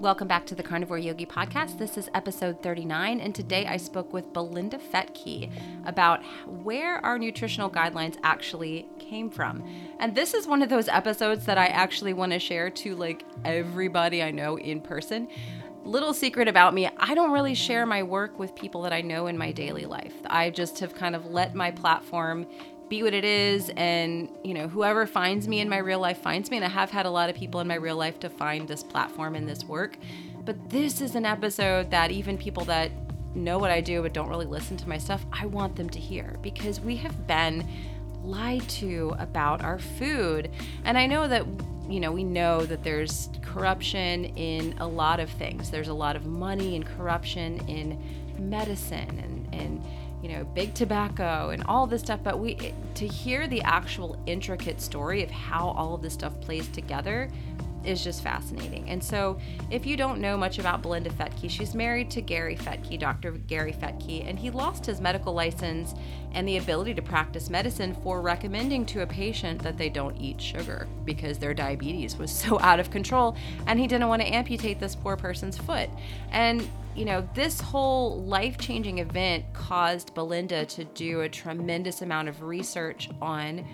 Welcome back to the Carnivore Yogi podcast. This is episode 39, and today I spoke with Belinda Fettke about where our nutritional guidelines actually came from. And this is one of those episodes that I actually want to share to like everybody I know in person. Little secret about me, I don't really share my work with people that I know in my daily life. I just have kind of let my platform be what it is and you know whoever finds me in my real life finds me and i have had a lot of people in my real life to find this platform and this work. But this is an episode that even people that know what i do but don't really listen to my stuff i want them to hear because we have been lied to about our food. And i know that you know we know that there's corruption in a lot of things. There's a lot of money and corruption in medicine and and you know, big tobacco and all this stuff, but we to hear the actual intricate story of how all of this stuff plays together is just fascinating. And so, if you don't know much about Belinda Fettke, she's married to Gary Fettke, Dr. Gary Fettke, and he lost his medical license and the ability to practice medicine for recommending to a patient that they don't eat sugar because their diabetes was so out of control and he didn't want to amputate this poor person's foot. And you know, this whole life changing event caused Belinda to do a tremendous amount of research on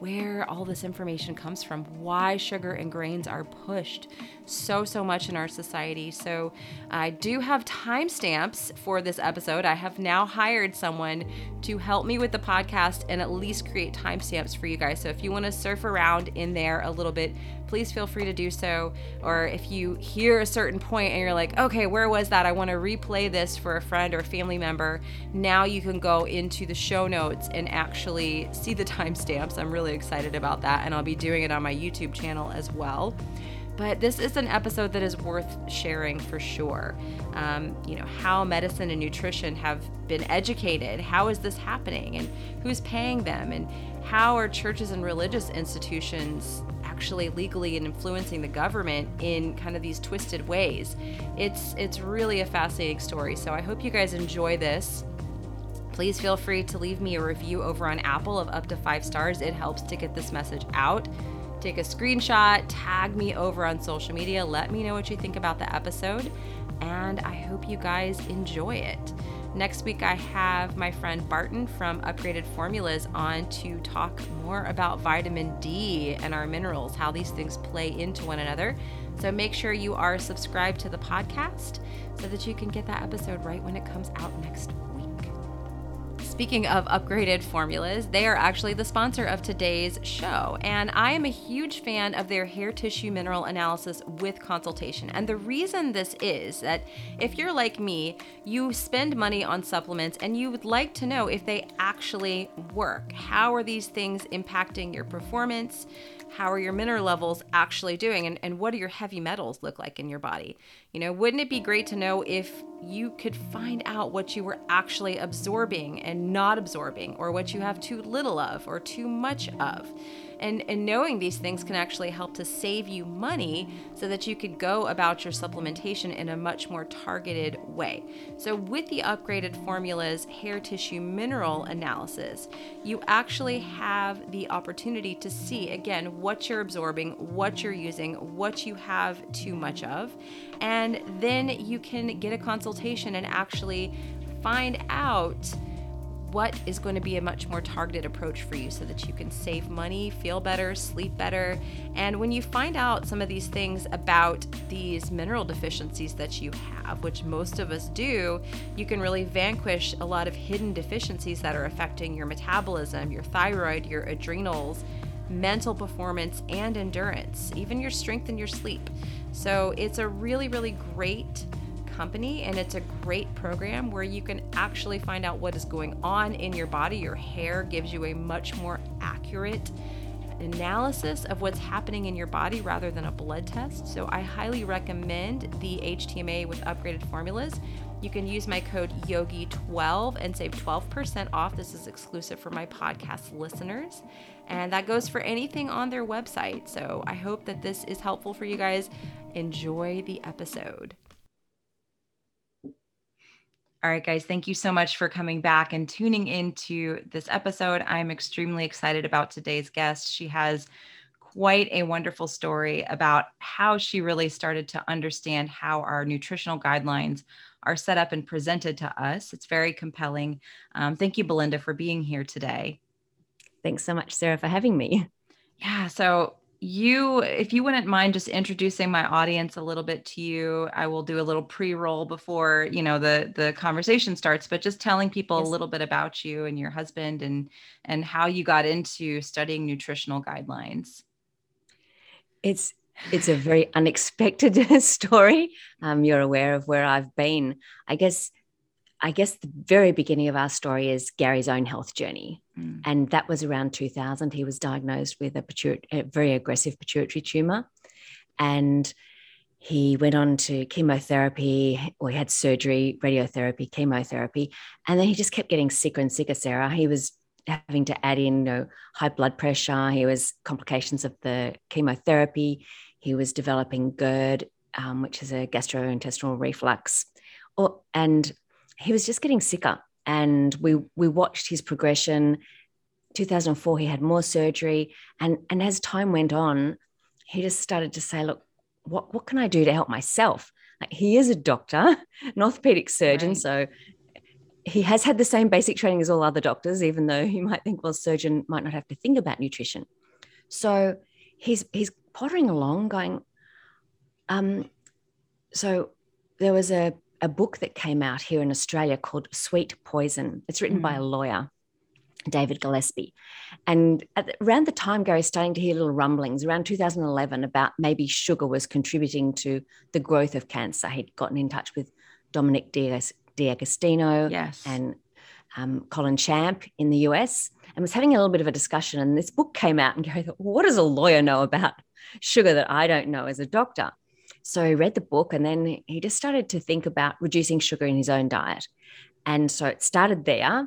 where all this information comes from, why sugar and grains are pushed so, so much in our society. So, I do have timestamps for this episode. I have now hired someone to help me with the podcast and at least create timestamps for you guys. So, if you want to surf around in there a little bit, please feel free to do so. Or if you hear a certain point and you're like, okay, where was that? I want to replay this for a friend or family member. Now you can go into the show notes and actually see the timestamps. I'm really excited about that. And I'll be doing it on my YouTube channel as well but this is an episode that is worth sharing for sure. Um, you know, how medicine and nutrition have been educated. How is this happening? And who's paying them? And how are churches and religious institutions actually legally and influencing the government in kind of these twisted ways? It's it's really a fascinating story. So I hope you guys enjoy this. Please feel free to leave me a review over on Apple of up to five stars. It helps to get this message out take a screenshot, tag me over on social media, let me know what you think about the episode, and I hope you guys enjoy it. Next week, I have my friend Barton from Upgraded Formulas on to talk more about vitamin D and our minerals, how these things play into one another. So make sure you are subscribed to the podcast so that you can get that episode right when it comes out next. Speaking of upgraded formulas, they are actually the sponsor of today's show. And I am a huge fan of their hair tissue mineral analysis with consultation. And the reason this is that if you're like me, you spend money on supplements and you would like to know if they actually work. How are these things impacting your performance? How are your mineral levels actually doing and, and what do your heavy metals look like in your body? You know wouldn't it be great to know if you could find out what you were actually absorbing and not absorbing or what you have too little of or too much of and, and knowing these things can actually help to save you money so that you could go about your supplementation in a much more targeted way. So, with the upgraded formulas hair tissue mineral analysis, you actually have the opportunity to see again what you're absorbing, what you're using, what you have too much of, and then you can get a consultation and actually find out what is going to be a much more targeted approach for you so that you can save money, feel better, sleep better. And when you find out some of these things about these mineral deficiencies that you have, which most of us do, you can really vanquish a lot of hidden deficiencies that are affecting your metabolism, your thyroid, your adrenals, mental performance, and endurance, even your strength and your sleep. So it's a really, really great company, and it's a great program where you can actually find out what is going on in your body. Your hair gives you a much more accurate analysis of what's happening in your body rather than a blood test. So I highly recommend the HTMA with upgraded formulas. You can use my code YOGI12 and save 12% off. This is exclusive for my podcast listeners. And that goes for anything on their website. So I hope that this is helpful for you guys. Enjoy the episode. All right, guys, thank you so much for coming back and tuning into this episode. I'm extremely excited about today's guest. She has quite a wonderful story about how she really started to understand how our nutritional guidelines are set up and presented to us. It's very compelling. Um, thank you, Belinda, for being here today. Thanks so much, Sarah, for having me. Yeah. So, you, if you wouldn't mind just introducing my audience a little bit to you, I will do a little pre-roll before you know the the conversation starts. But just telling people yes. a little bit about you and your husband and and how you got into studying nutritional guidelines. It's it's a very unexpected story. Um, you're aware of where I've been. I guess I guess the very beginning of our story is Gary's own health journey. Mm. And that was around 2000. He was diagnosed with a, pituit- a very aggressive pituitary tumor. And he went on to chemotherapy, or he had surgery, radiotherapy, chemotherapy. And then he just kept getting sicker and sicker, Sarah. He was having to add in you know, high blood pressure. He was complications of the chemotherapy. He was developing GERD, um, which is a gastrointestinal reflux. Or, and he was just getting sicker. And we we watched his progression. 2004, he had more surgery, and and as time went on, he just started to say, "Look, what what can I do to help myself?" Like he is a doctor, an orthopedic surgeon, right. so he has had the same basic training as all other doctors, even though you might think, well, surgeon might not have to think about nutrition. So he's he's pottering along, going. Um, so there was a a book that came out here in Australia called Sweet Poison. It's written mm. by a mm. lawyer, David Gillespie. And the, around the time Gary's starting to hear little rumblings, around 2011, about maybe sugar was contributing to the growth of cancer. He'd gotten in touch with Dominic D'Agostino yes. and um, Colin Champ in the US and was having a little bit of a discussion. And this book came out, and Gary thought, well, what does a lawyer know about sugar that I don't know as a doctor? So he read the book and then he just started to think about reducing sugar in his own diet. And so it started there.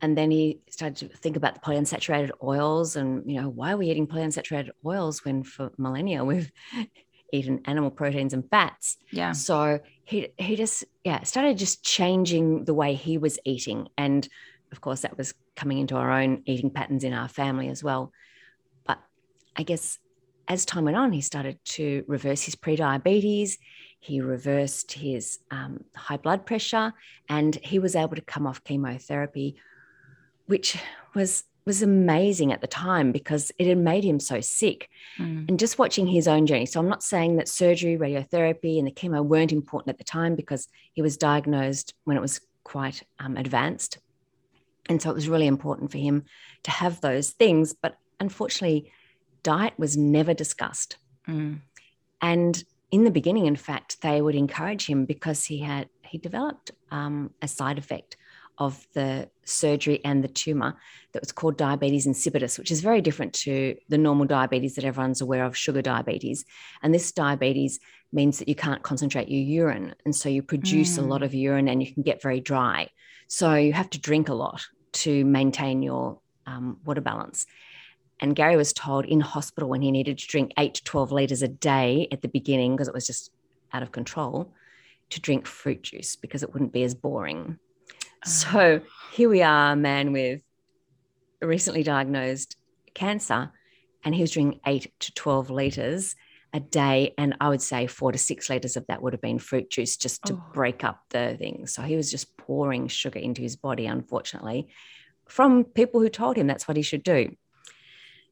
And then he started to think about the polyunsaturated oils and, you know, why are we eating polyunsaturated oils when for millennia we've eaten animal proteins and fats? Yeah. So he, he just, yeah, started just changing the way he was eating. And of course, that was coming into our own eating patterns in our family as well. But I guess as time went on, he started to reverse his prediabetes. He reversed his um, high blood pressure, and he was able to come off chemotherapy, which was was amazing at the time because it had made him so sick. Mm. And just watching his own journey. So I'm not saying that surgery, radiotherapy, and the chemo weren't important at the time because he was diagnosed when it was quite um, advanced. And so it was really important for him to have those things. But unfortunately, diet was never discussed. Mm. And in the beginning, in fact, they would encourage him because he had he developed um, a side effect of the surgery and the tumor that was called diabetes insipidus, which is very different to the normal diabetes that everyone's aware of, sugar diabetes. And this diabetes means that you can't concentrate your urine. And so you produce mm. a lot of urine and you can get very dry. So you have to drink a lot to maintain your um, water balance. And Gary was told in hospital when he needed to drink eight to 12 liters a day at the beginning, because it was just out of control, to drink fruit juice because it wouldn't be as boring. Oh. So here we are, a man with recently diagnosed cancer, and he was drinking eight to 12 liters a day. And I would say four to six liters of that would have been fruit juice just to oh. break up the thing. So he was just pouring sugar into his body, unfortunately, from people who told him that's what he should do.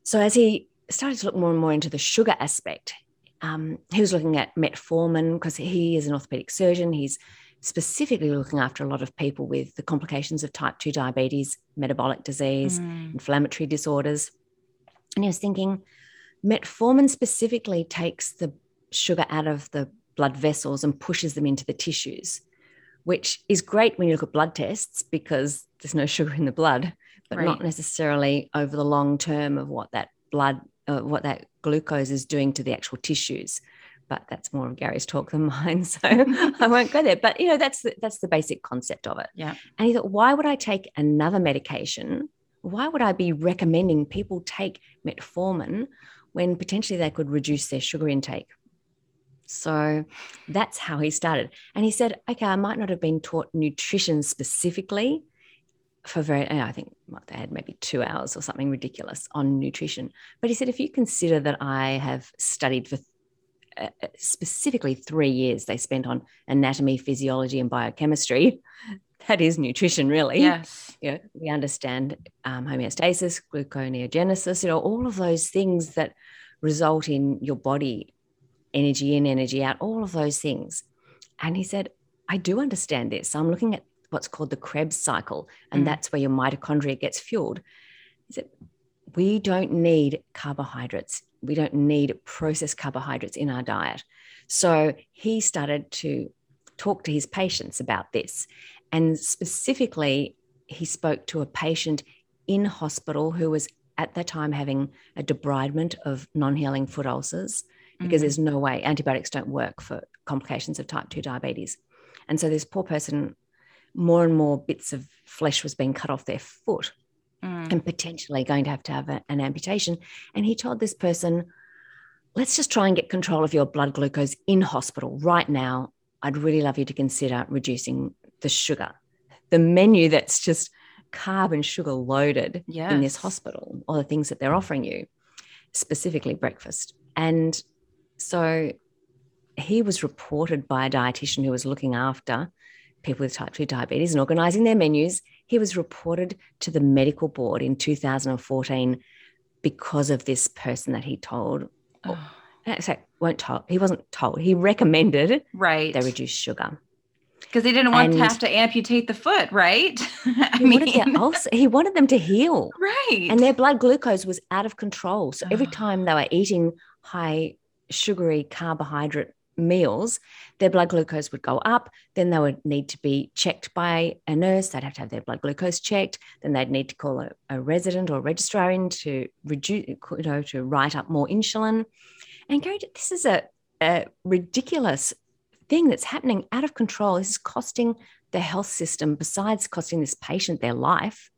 So as he started to look more and more into the sugar aspect, um, he was looking at metformin because he is an orthopedic surgeon. He's specifically looking after a lot of people with the complications of type 2 diabetes, metabolic disease, mm. inflammatory disorders. And he was thinking, metformin specifically takes the sugar out of the blood vessels and pushes them into the tissues, which is great when you look at blood tests because there's no sugar in the blood but right. not necessarily over the long term of what that blood, uh, what that glucose is doing to the actual tissues. But that's more of Gary's talk than mine, so I won't go there. But you know, that's the, that's the basic concept of it. Yeah. And he thought, why would I take another medication? Why would I be recommending people take metformin when potentially they could reduce their sugar intake? So that's how he started. And he said, okay, I might not have been taught nutrition specifically, for very, I think they had maybe two hours or something ridiculous on nutrition. But he said, if you consider that I have studied for uh, uh, specifically three years, they spent on anatomy, physiology, and biochemistry. That is nutrition, really. Yes. You know, we understand um, homeostasis, gluconeogenesis, you know, all of those things that result in your body energy in, energy out, all of those things. And he said, I do understand this. I'm looking at what's called the Krebs cycle, and mm. that's where your mitochondria gets fueled. He said, we don't need carbohydrates. We don't need processed carbohydrates in our diet. So he started to talk to his patients about this. And specifically, he spoke to a patient in hospital who was at that time having a debridement of non healing foot ulcers because mm-hmm. there's no way antibiotics don't work for complications of type 2 diabetes. And so this poor person, more and more bits of flesh was being cut off their foot mm. and potentially going to have to have a, an amputation. And he told this person, let's just try and get control of your blood glucose in hospital right now. I'd really love you to consider reducing the sugar. The menu that's just carb and sugar loaded yes. in this hospital, or the things that they're offering you, specifically breakfast. And so he was reported by a dietitian who was looking after people with type 2 diabetes and organizing their menus. He was reported to the medical board in 2014 because of this person that he told. Oh. So won't told. He wasn't told. He recommended right they reduce sugar because he didn't want and to have to amputate the foot, right? I he mean, wanted he wanted them to heal, right? And their blood glucose was out of control. So every time they were eating high sugary carbohydrate meals, their blood glucose would go up. Then they would need to be checked by a nurse. They'd have to have their blood glucose checked. Then they'd need to call a, a resident or registrar in to reduce, you know, to write up more insulin. And Gary, this is a, a ridiculous thing that's happening out of control. This is costing the health system, besides costing this patient their life,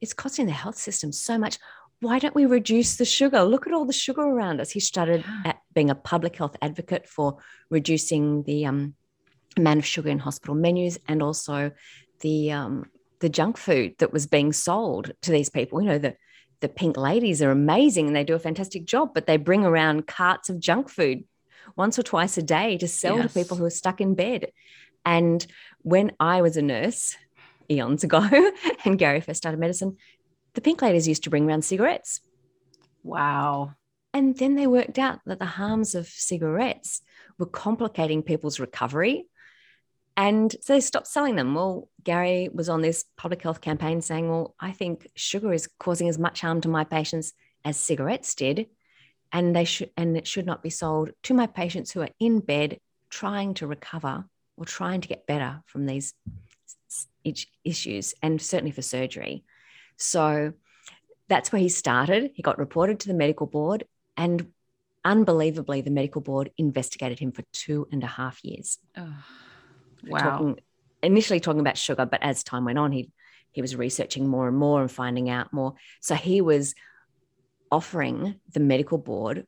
it's costing the health system so much why don't we reduce the sugar? Look at all the sugar around us. He started at being a public health advocate for reducing the um, amount of sugar in hospital menus and also the um, the junk food that was being sold to these people. You know, the the pink ladies are amazing and they do a fantastic job, but they bring around carts of junk food once or twice a day to sell yes. to people who are stuck in bed. And when I was a nurse eons ago and Gary first started medicine, the pink ladies used to bring around cigarettes. Wow. And then they worked out that the harms of cigarettes were complicating people's recovery. And so they stopped selling them. Well, Gary was on this public health campaign saying, Well, I think sugar is causing as much harm to my patients as cigarettes did. And they should and it should not be sold to my patients who are in bed trying to recover or trying to get better from these issues and certainly for surgery. So that's where he started. He got reported to the medical board, and unbelievably, the medical board investigated him for two and a half years. Oh, wow. Talking, initially talking about sugar, but as time went on, he he was researching more and more and finding out more. So he was offering the medical board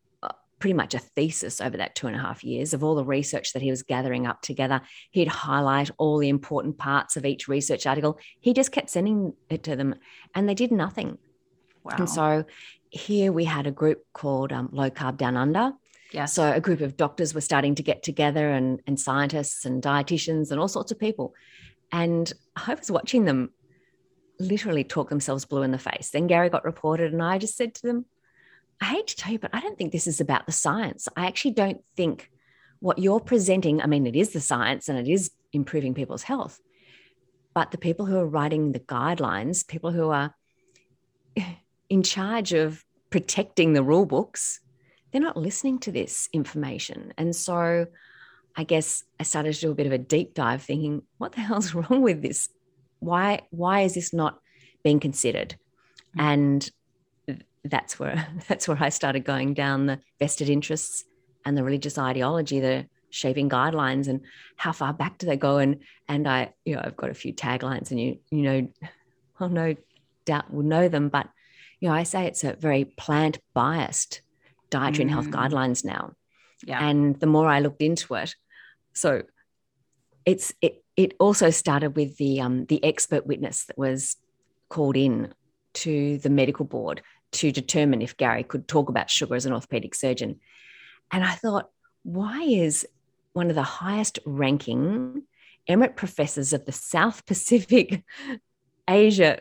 pretty much a thesis over that two and a half years of all the research that he was gathering up together. He'd highlight all the important parts of each research article. He just kept sending it to them and they did nothing. Wow. And so here we had a group called um, Low Carb Down Under. Yeah. So a group of doctors were starting to get together and, and scientists and dietitians and all sorts of people. And I was watching them literally talk themselves blue in the face. Then Gary got reported, and I just said to them, I hate to tell you, but I don't think this is about the science. I actually don't think what you're presenting, I mean, it is the science and it is improving people's health. But the people who are writing the guidelines, people who are in charge of protecting the rule books, they're not listening to this information. And so I guess I started to do a bit of a deep dive thinking, what the hell's wrong with this? Why, why is this not being considered? Mm-hmm. And that's where that's where I started going down the vested interests and the religious ideology, the shaping guidelines, and how far back do they go? And and I, you know, I've got a few taglines, and you you know, well, no doubt will know them, but you know, I say it's a very plant biased dietary mm. and health mm. guidelines now. Yeah. And the more I looked into it, so it's it it also started with the um the expert witness that was called in to the medical board to determine if Gary could talk about sugar as an orthopedic surgeon. And I thought, why is one of the highest ranking emerite professors of the South Pacific Asia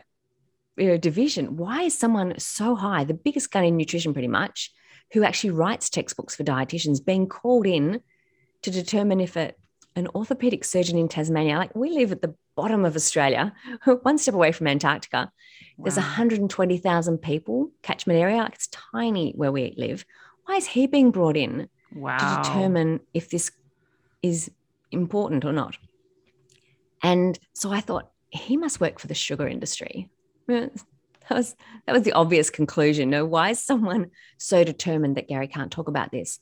you know, division, why is someone so high, the biggest gun in nutrition pretty much, who actually writes textbooks for dietitians, being called in to determine if a, an orthopedic surgeon in Tasmania, like we live at the bottom of Australia, one step away from Antarctica, wow. there's 120,000 people catchment area, like it's tiny where we live. Why is he being brought in wow. to determine if this is important or not? And so I thought he must work for the sugar industry. That was that was the obvious conclusion. No, why is someone so determined that Gary can't talk about this?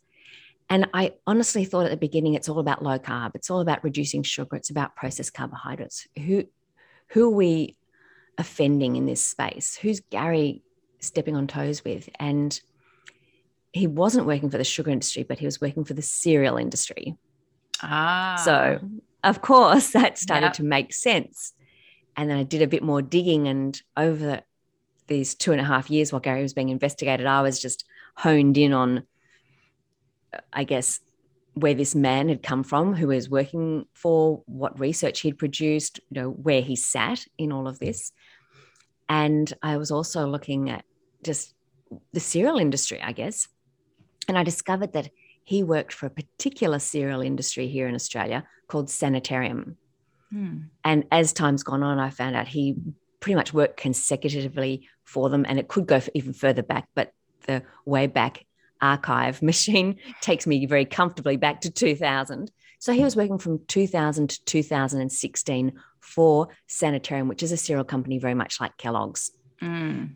And I honestly thought at the beginning it's all about low carb. It's all about reducing sugar. It's about processed carbohydrates. Who who are we offending in this space? Who's Gary stepping on toes with? And he wasn't working for the sugar industry, but he was working for the cereal industry. Ah. So of course that started yep. to make sense. And then I did a bit more digging. And over these two and a half years while Gary was being investigated, I was just honed in on, I guess, where this man had come from, who was working for, what research he'd produced, you know, where he sat in all of this. And I was also looking at just the cereal industry, I guess. And I discovered that he worked for a particular cereal industry here in Australia called Sanitarium. Hmm. And as time's gone on, I found out he pretty much worked consecutively for them, and it could go even further back, but the way back archive machine takes me very comfortably back to 2000. So he was working from 2000 to 2016 for Sanitarium, which is a cereal company very much like Kellogg's. Mm.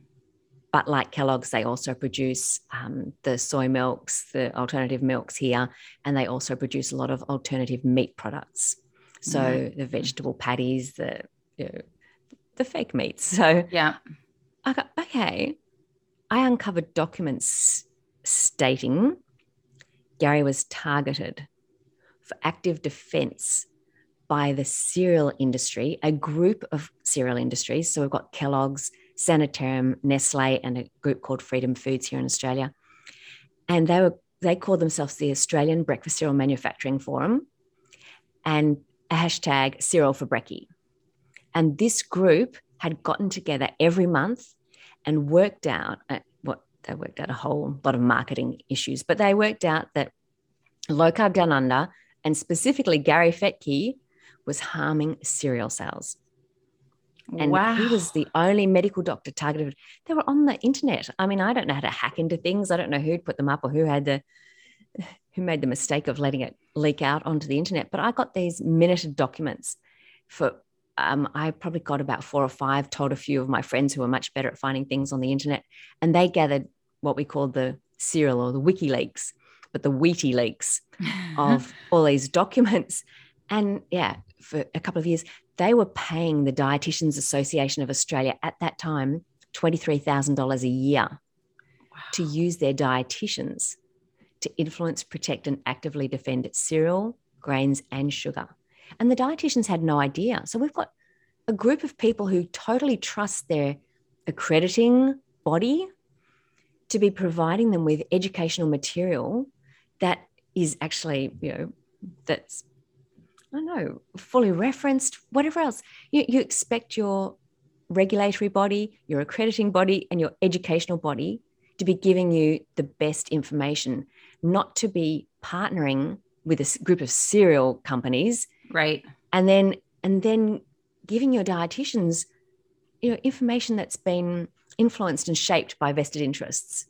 But like Kellogg's, they also produce um, the soy milks, the alternative milks here, and they also produce a lot of alternative meat products. So mm-hmm. the vegetable patties, the you know, the fake meats. So yeah, I got, okay. I uncovered documents stating Gary was targeted for active defense by the cereal industry, a group of cereal industries. So we've got Kellogg's, Sanitarium, Nestle, and a group called Freedom Foods here in Australia. And they were they called themselves the Australian Breakfast Cereal Manufacturing Forum. And a hashtag cereal for brekkie. And this group had gotten together every month and worked out they worked out a whole lot of marketing issues, but they worked out that low carb down under and specifically Gary Fettke was harming cereal sales. And wow. he was the only medical doctor targeted. They were on the internet. I mean, I don't know how to hack into things. I don't know who'd put them up or who had the who made the mistake of letting it leak out onto the internet. But I got these minuted documents for, um, I probably got about four or five, told a few of my friends who were much better at finding things on the internet. And they gathered what we called the serial or the WikiLeaks, but the Wheaty leaks of all these documents. And yeah, for a couple of years, they were paying the Dietitians Association of Australia at that time $23,000 a year wow. to use their dietitians to influence, protect, and actively defend cereal, grains, and sugar. And the dietitians had no idea. So we've got a group of people who totally trust their accrediting body to be providing them with educational material that is actually, you know, that's, I don't know, fully referenced, whatever else. You, you expect your regulatory body, your accrediting body, and your educational body to be giving you the best information not to be partnering with a group of cereal companies right. And then and then giving your dietitians you know information that's been influenced and shaped by vested interests.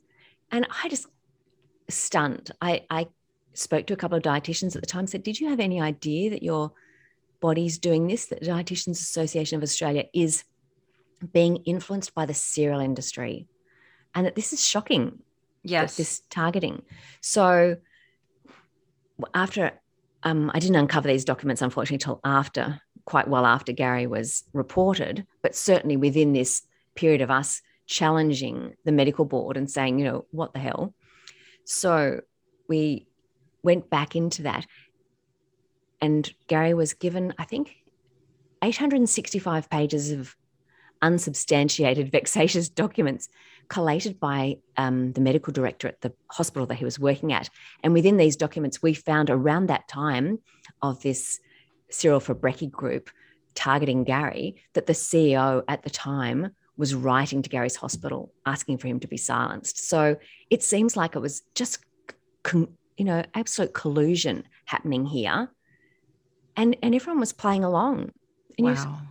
And i just stunned. I i spoke to a couple of dietitians at the time said did you have any idea that your body's doing this that the dietitians association of australia is being influenced by the cereal industry? And that this is shocking yes. this targeting. So after um, i didn't uncover these documents unfortunately till after quite well after gary was reported but certainly within this period of us challenging the medical board and saying you know what the hell? So we went back into that and gary was given i think 865 pages of unsubstantiated, vexatious documents collated by um, the medical director at the hospital that he was working at. And within these documents, we found around that time of this cereal for brekkie group targeting Gary that the CEO at the time was writing to Gary's hospital asking for him to be silenced. So it seems like it was just, you know, absolute collusion happening here. And, and everyone was playing along. Wow.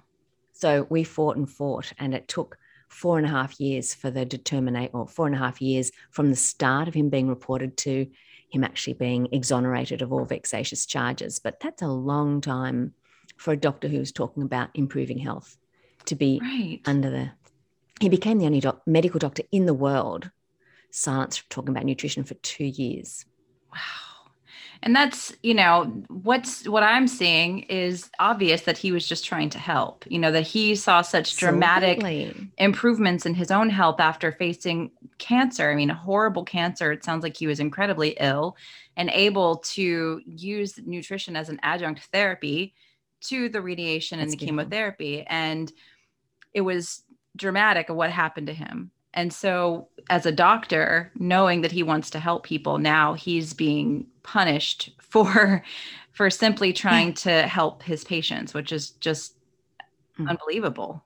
so we fought and fought, and it took four and a half years for the determinate, or four and a half years from the start of him being reported to him actually being exonerated of all vexatious charges. But that's a long time for a doctor who's talking about improving health to be right. under the. He became the only doc, medical doctor in the world silenced from talking about nutrition for two years. Wow and that's you know what's what i'm seeing is obvious that he was just trying to help you know that he saw such dramatic Absolutely. improvements in his own health after facing cancer i mean a horrible cancer it sounds like he was incredibly ill and able to use nutrition as an adjunct therapy to the radiation that's and the beautiful. chemotherapy and it was dramatic of what happened to him and so, as a doctor, knowing that he wants to help people, now he's being punished for for simply trying to help his patients, which is just mm. unbelievable.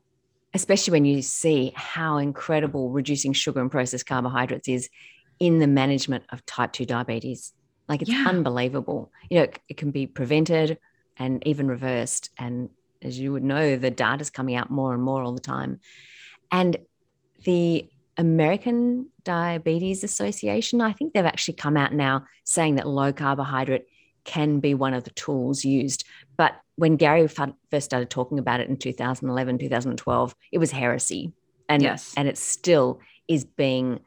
Especially when you see how incredible reducing sugar and processed carbohydrates is in the management of type 2 diabetes. Like it's yeah. unbelievable. You know, it, it can be prevented and even reversed. And as you would know, the data is coming out more and more all the time. And the American Diabetes Association, I think they've actually come out now saying that low carbohydrate can be one of the tools used. But when Gary first started talking about it in 2011, 2012, it was heresy. And, yes. and it still is being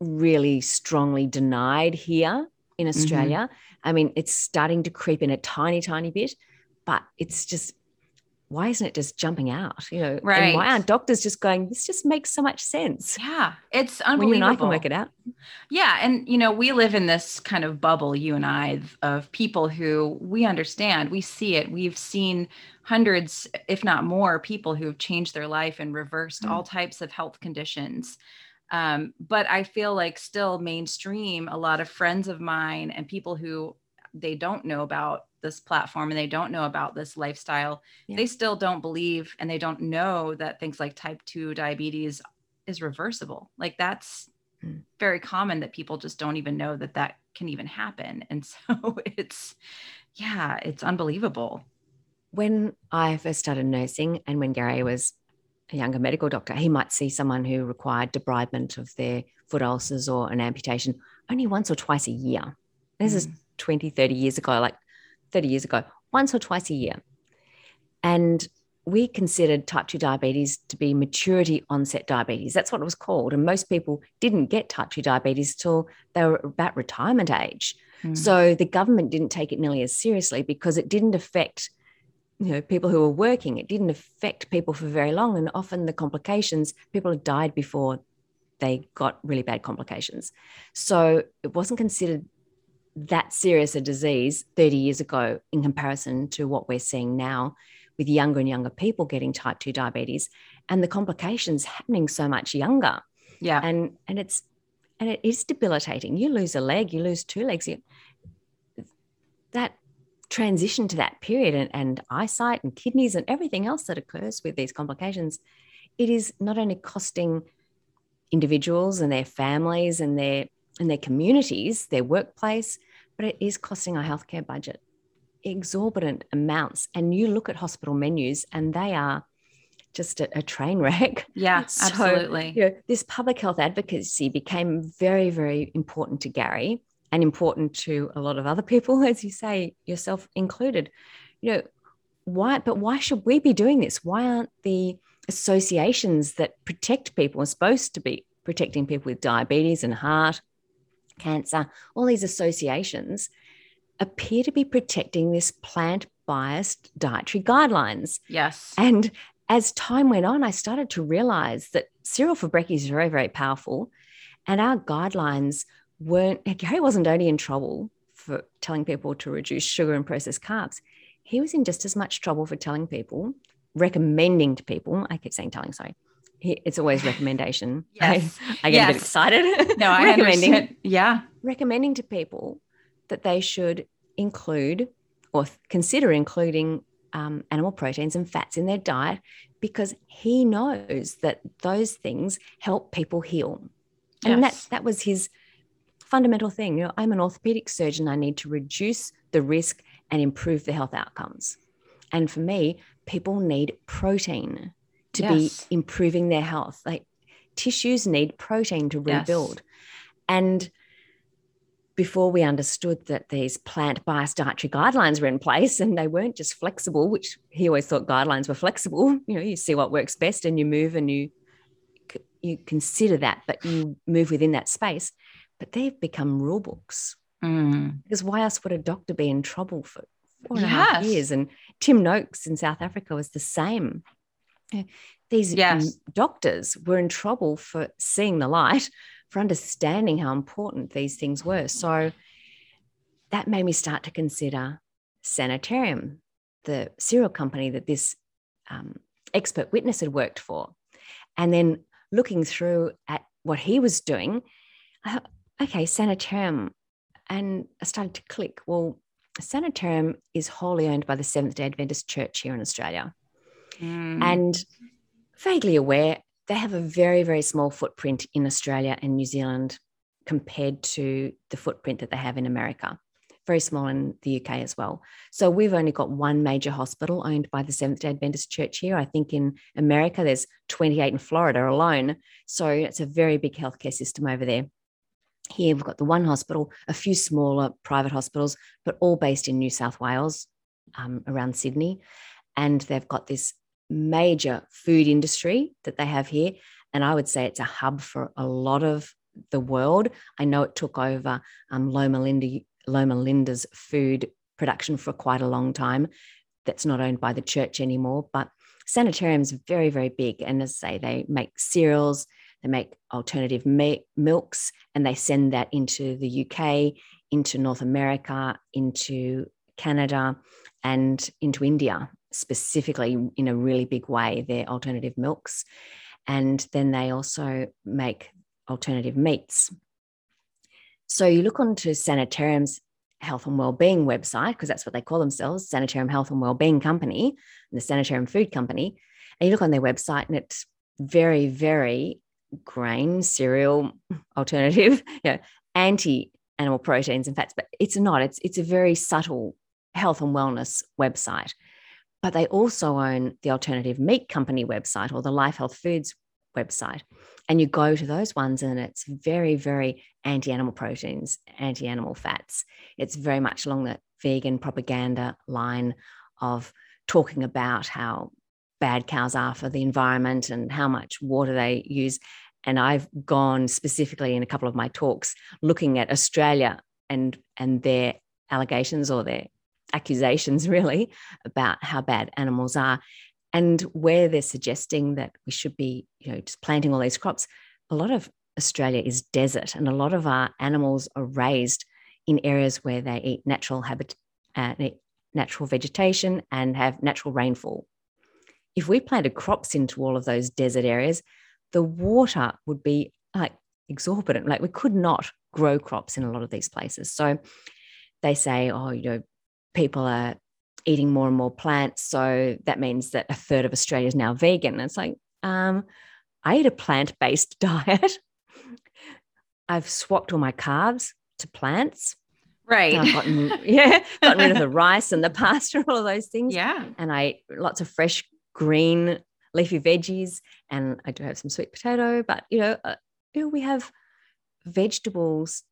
really strongly denied here in mm-hmm. Australia. Mm-hmm. I mean, it's starting to creep in a tiny, tiny bit, but it's just why isn't it just jumping out? You know, right? And why aren't doctors just going? This just makes so much sense. Yeah, it's unbelievable. When you and I can work it out. Yeah, and you know, we live in this kind of bubble, you and I, of people who we understand, we see it. We've seen hundreds, if not more, people who have changed their life and reversed mm. all types of health conditions. Um, but I feel like still mainstream, a lot of friends of mine and people who they don't know about this platform and they don't know about this lifestyle, yeah. they still don't believe and they don't know that things like type 2 diabetes is reversible. Like that's mm. very common that people just don't even know that that can even happen. And so it's, yeah, it's unbelievable. When I first started nursing and when Gary was a younger medical doctor, he might see someone who required debridement of their foot ulcers or an amputation only once or twice a year. This mm. is 20, 30 years ago, like 30 years ago, once or twice a year. And we considered type 2 diabetes to be maturity onset diabetes. That's what it was called. And most people didn't get type 2 diabetes till they were about retirement age. Mm. So the government didn't take it nearly as seriously because it didn't affect you know people who were working it didn't affect people for very long and often the complications people had died before they got really bad complications so it wasn't considered that serious a disease 30 years ago in comparison to what we're seeing now with younger and younger people getting type 2 diabetes and the complications happening so much younger. Yeah. And and it's and it is debilitating. You lose a leg you lose two legs you, that transition to that period and, and eyesight and kidneys and everything else that occurs with these complications it is not only costing individuals and their families and their and their communities, their workplace, but it is costing our healthcare budget exorbitant amounts. And you look at hospital menus and they are just a, a train wreck. Yeah, so, absolutely. You know, this public health advocacy became very, very important to Gary and important to a lot of other people, as you say, yourself included. You know, why, but why should we be doing this? Why aren't the associations that protect people are supposed to be protecting people with diabetes and heart cancer, all these associations appear to be protecting this plant biased dietary guidelines. Yes. And as time went on, I started to realize that cereal for brekkie is very, very powerful. And our guidelines weren't, Gary wasn't only in trouble for telling people to reduce sugar and processed carbs, he was in just as much trouble for telling people recommending to people, I keep saying telling, sorry. It's always recommendation. yes. I, I get yes. a bit excited. No, I recommending, understand. Yeah. recommending to people that they should include or consider including um, animal proteins and fats in their diet because he knows that those things help people heal. And Yes. that that was his fundamental thing. You know, I'm an orthopedic surgeon. I need to reduce the risk and improve the health outcomes. And for me, people need protein to Yes. be improving their health. Like tissues need protein to Yes. rebuild. And before we understood that these plant biased dietary guidelines were in place and they weren't just flexible, which he always thought guidelines were flexible. You know, you see what works best and you move and you you consider that, but you move within that space. But they've become rule books Mm. because why else would a doctor be in trouble for four and a half Yes. years? And Tim Noakes in South Africa was the same. Yeah, These Yes. doctors were in trouble for seeing the light, for understanding how important these things were. So that made me start to consider Sanitarium, the cereal company that this um, expert witness had worked for. And then looking through at what he was doing, I thought, okay, Sanitarium. And I started to click. Well, Sanitarium is wholly owned by the Seventh day Adventist Church here in Australia. Mm. And vaguely aware, they have a very, very small footprint in Australia and New Zealand compared to the footprint that they have in America. Very small in the UK as well. So we've only got one major hospital owned by the Seventh day Adventist Church here. I think in America, there's 28 in Florida alone. So it's a very big healthcare system over there. Here we've got the one hospital, a few smaller private hospitals, but all based in New South Wales, um, around Sydney. And they've got this major food industry that they have here. And I would say it's a hub for a lot of the world. I know it took over um, Loma, Linda, Loma Linda's food production for quite a long time. That's not owned by the church anymore, but Sanitarium's very, very big. And as I say, they make cereals, they make alternative mi- milks, and they send that into the UK, into North America, into Canada, and into India, specifically in a really big way, their alternative milks. And then they also make alternative meats. So you look onto Sanitarium's health and wellbeing website, because that's what they call themselves, Sanitarium Health and Wellbeing Company, and the Sanitarium Food Company. And you look on their website and it's very, very grain, cereal, alternative, you know, anti animal proteins and fats, but it's not. It's it's a very subtle health and wellness website. But they also own the alternative meat company website or the Life Health Foods website. And you go to those ones and it's very, very anti animal proteins, anti animal fats. It's very much along the vegan propaganda line of talking about how bad cows are for the environment and how much water they use. And I've gone specifically in a couple of my talks looking at Australia and, and their allegations or their accusations, really, about how bad animals are and where they're suggesting that we should be, you know, just planting all these crops. A lot of Australia is desert, and a lot of our animals are raised in areas where they eat natural habit, uh, natural vegetation, and have natural rainfall. If we planted crops into all of those desert areas, the water would be like exorbitant. Like we could not grow crops in a lot of these places. So they say, oh, you know, people are eating more and more plants. So that means that a third of Australia is now vegan. And it's like, um, I eat a plant based diet. I've swapped all my carbs to plants. Right. I've gotten, yeah, gotten rid of the rice and the pasta, and all of those things. yeah. And I ate lots of fresh green leafy veggies. And I do have some sweet potato, but you know, uh, you know, we have vegetables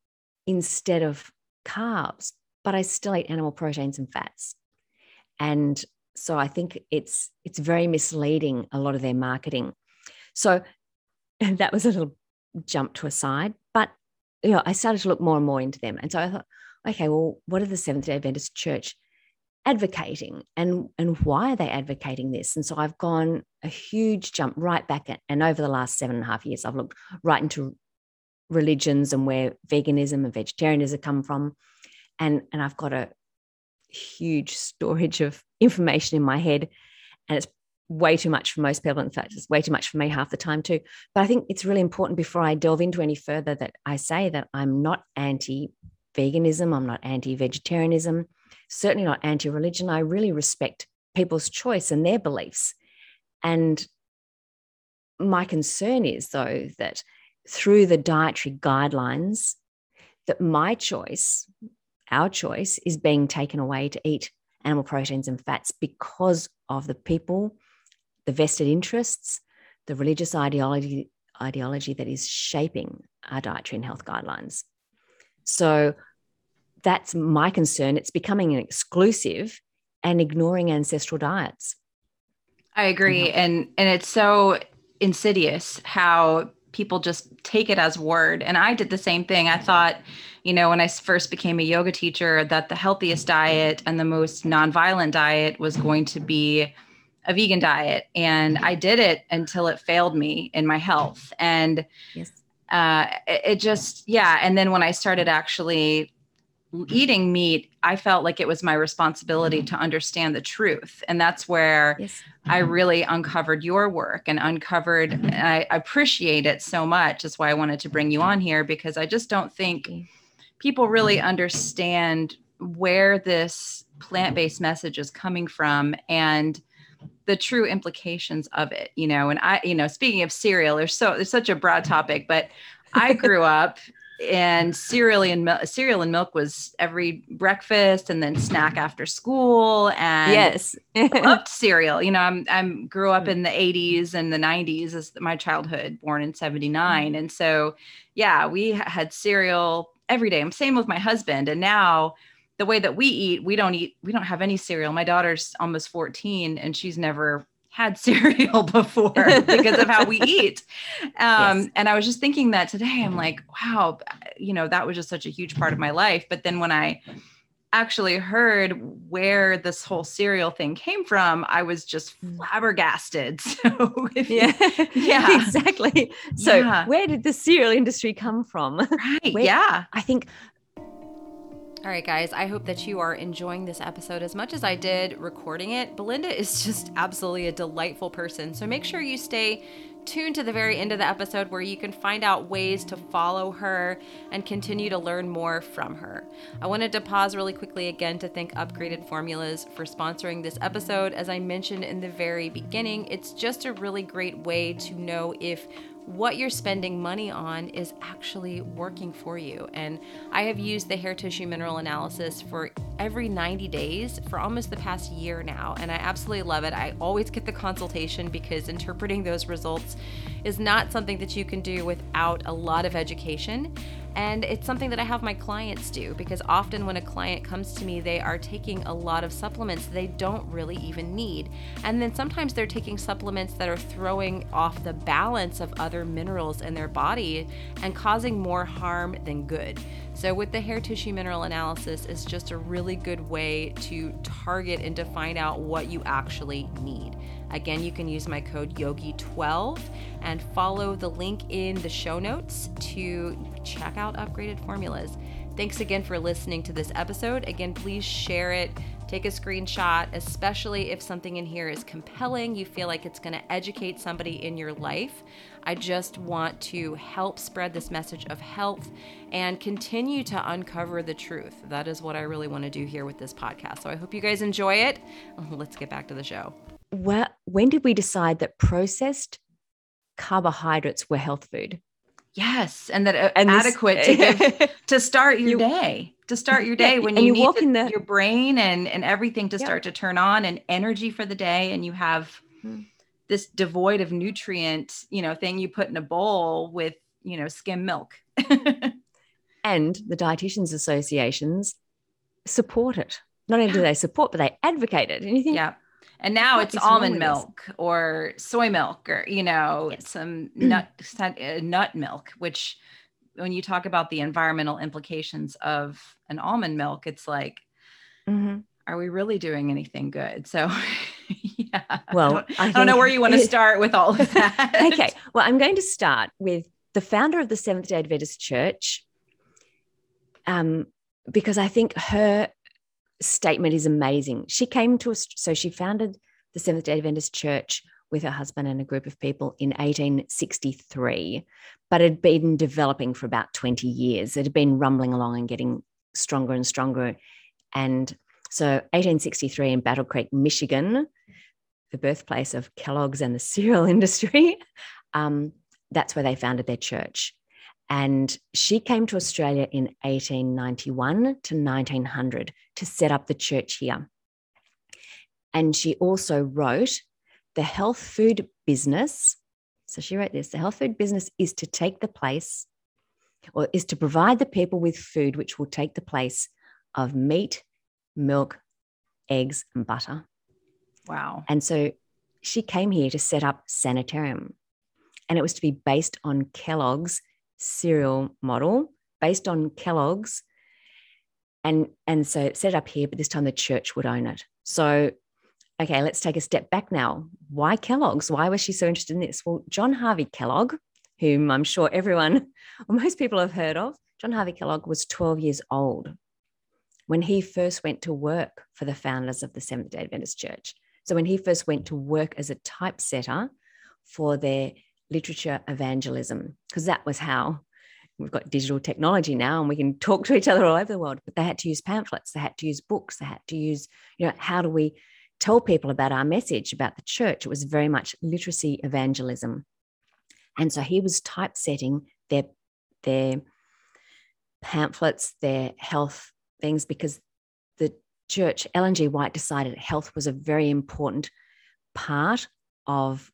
instead of carbs, but I still eat animal proteins and fats. And so I think it's it's very misleading a lot of their marketing. So that was a little jump to a side, but you know, I started to look more and more into them. And so I thought, okay, well, what are the Seventh day Adventist Church advocating and and why are they advocating this? And so I've gone a huge jump right back at, and over the last seven and a half years, I've looked right into religions and where veganism and vegetarianism come from. And, and I've got a huge storage of information in my head. And it's way too much for most people. In fact, it's way too much for me half the time too. But I think it's really important before I delve into any further that I say that I'm not anti veganism, I'm not anti vegetarianism, certainly not anti religion. I really respect people's choice and their beliefs. And my concern is, though, that through the dietary guidelines, that my choice, our choice, is being taken away to eat animal proteins and fats because of the people the vested interests, the religious ideology, ideology that is shaping our dietary and health guidelines. So that's my concern. It's becoming an exclusive and ignoring ancestral diets. I agree. And and it's so insidious how people just take it as word. And I did the same thing. I thought, you know, when I first became a yoga teacher, that the healthiest diet and the most nonviolent diet was going to be a vegan diet and I did it until it failed me in my health. And yes. uh, it, it just, yeah. And then when I started actually Mm-hmm. eating meat, I felt like it was my responsibility mm-hmm. to understand the truth. And that's where yes. I mm-hmm. really uncovered your work and uncovered, I appreciate it so much. That's why I wanted to bring you on here because I just don't think people really understand where this plant based message is coming from. And the true implications of it you know and i you know speaking of cereal there's so there's such a broad topic but i grew up and cereal and milk cereal and milk was every breakfast and then snack after school and yes. Loved cereal. You know i'm i'm grew up in the 80s and the 90s as my childhood born in 79 mm-hmm. and so yeah we had cereal every day. I'm same with my husband. And now the way that we eat, we don't eat, we don't have any cereal. My daughter's almost 14 and she's never had cereal before because of how we eat. Um, yes. And I was just thinking that today, I'm like, wow, you know, that was just such a huge part of my life. But then when I actually heard where this whole cereal thing came from, I was just mm. flabbergasted. So yeah, yeah, exactly. So yeah. where did the cereal industry come from? Right. Where, yeah. I think all right, guys, I hope that you are enjoying this episode as much as I did recording it. Belinda is just absolutely a delightful person. So make sure you stay tuned to the very end of the episode where you can find out ways to follow her and continue to learn more from her. I wanted to pause really quickly again to thank Upgraded Formulas for sponsoring this episode. As I mentioned in the very beginning, it's just a really great way to know if what you're spending money on is actually working for you. And I have used the hair tissue mineral analysis for every 90 days for almost the past year now. And I absolutely love it. I always get the consultation because interpreting those results is not something that you can do without a lot of education. And it's something that I have my clients do because often when a client comes to me, they are taking a lot of supplements they don't really even need. And then sometimes they're taking supplements that are throwing off the balance of other minerals in their body and causing more harm than good. So, with the hair tissue mineral analysis, is just a really good way to target and to find out what you actually need. Again, you can use my code YOGI12 and follow the link in the show notes to check out upgraded formulas. Thanks again for listening to this episode. Again, please share it, take a screenshot, especially if something in here is compelling, you feel like it's going to educate somebody in your life. I just want to help spread this message of health and continue to uncover the truth. That is what I really want to do here with this podcast. So I hope you guys enjoy it. Let's get back to the show. Well, when did we decide that processed carbohydrates were health food? Yes, and that uh, and adequate this, to give to start your you, day. To start your day when you, you need walk to, in the, your brain and and everything to start to turn on and energy for the day, and you have hmm. this devoid of nutrient, you know, thing you put in a bowl with you know skim milk. and the dietitians associations support it. Not only do they support, but they advocate it. And you think, yeah and now what it's almond milk this? or soy milk or you know yes. some nut uh, nut milk which when you talk about the environmental implications of an almond milk it's like mm-hmm. are we really doing anything good so yeah well I don't, I, I don't know where you want to start with all of that okay well i'm going to start with the founder of the seventh day adventist church um, because i think her statement is amazing. She came to us, so she founded the Seventh day Adventist Church with her husband and a group of people in 1863, but it had been developing for about 20 years. It had been rumbling along and getting stronger and stronger. And so 1863 in Battle Creek, Michigan, the birthplace of Kellogg's and the cereal industry, um, that's where they founded their church. And she came to Australia in 1891 to 1900 to set up the church here. And she also wrote the health food business. So she wrote this the health food business is to take the place or is to provide the people with food which will take the place of meat, milk, eggs, and butter. Wow. And so she came here to set up Sanitarium. And it was to be based on Kellogg's cereal model based on Kellogg's. And, and so set up here, but this time the church would own it. So, okay, let's take a step back now. Why Kellogg's? Why was she so interested in this? Well, John Harvey Kellogg, whom I'm sure everyone or most people have heard of, John Harvey Kellogg was 12 years old when he first went to work for the founders of the Seventh day Adventist Church. So, when he first went to work as a typesetter for their literature evangelism, because that was how we've got digital technology now and we can talk to each other all over the world. But they had to use pamphlets, they had to use books, they had to use, you know, how do we tell people about our message, about the church? It was very much literacy evangelism. And so he was typesetting their, their pamphlets, their health things, because the church, Ellen G. White decided health was a very important part of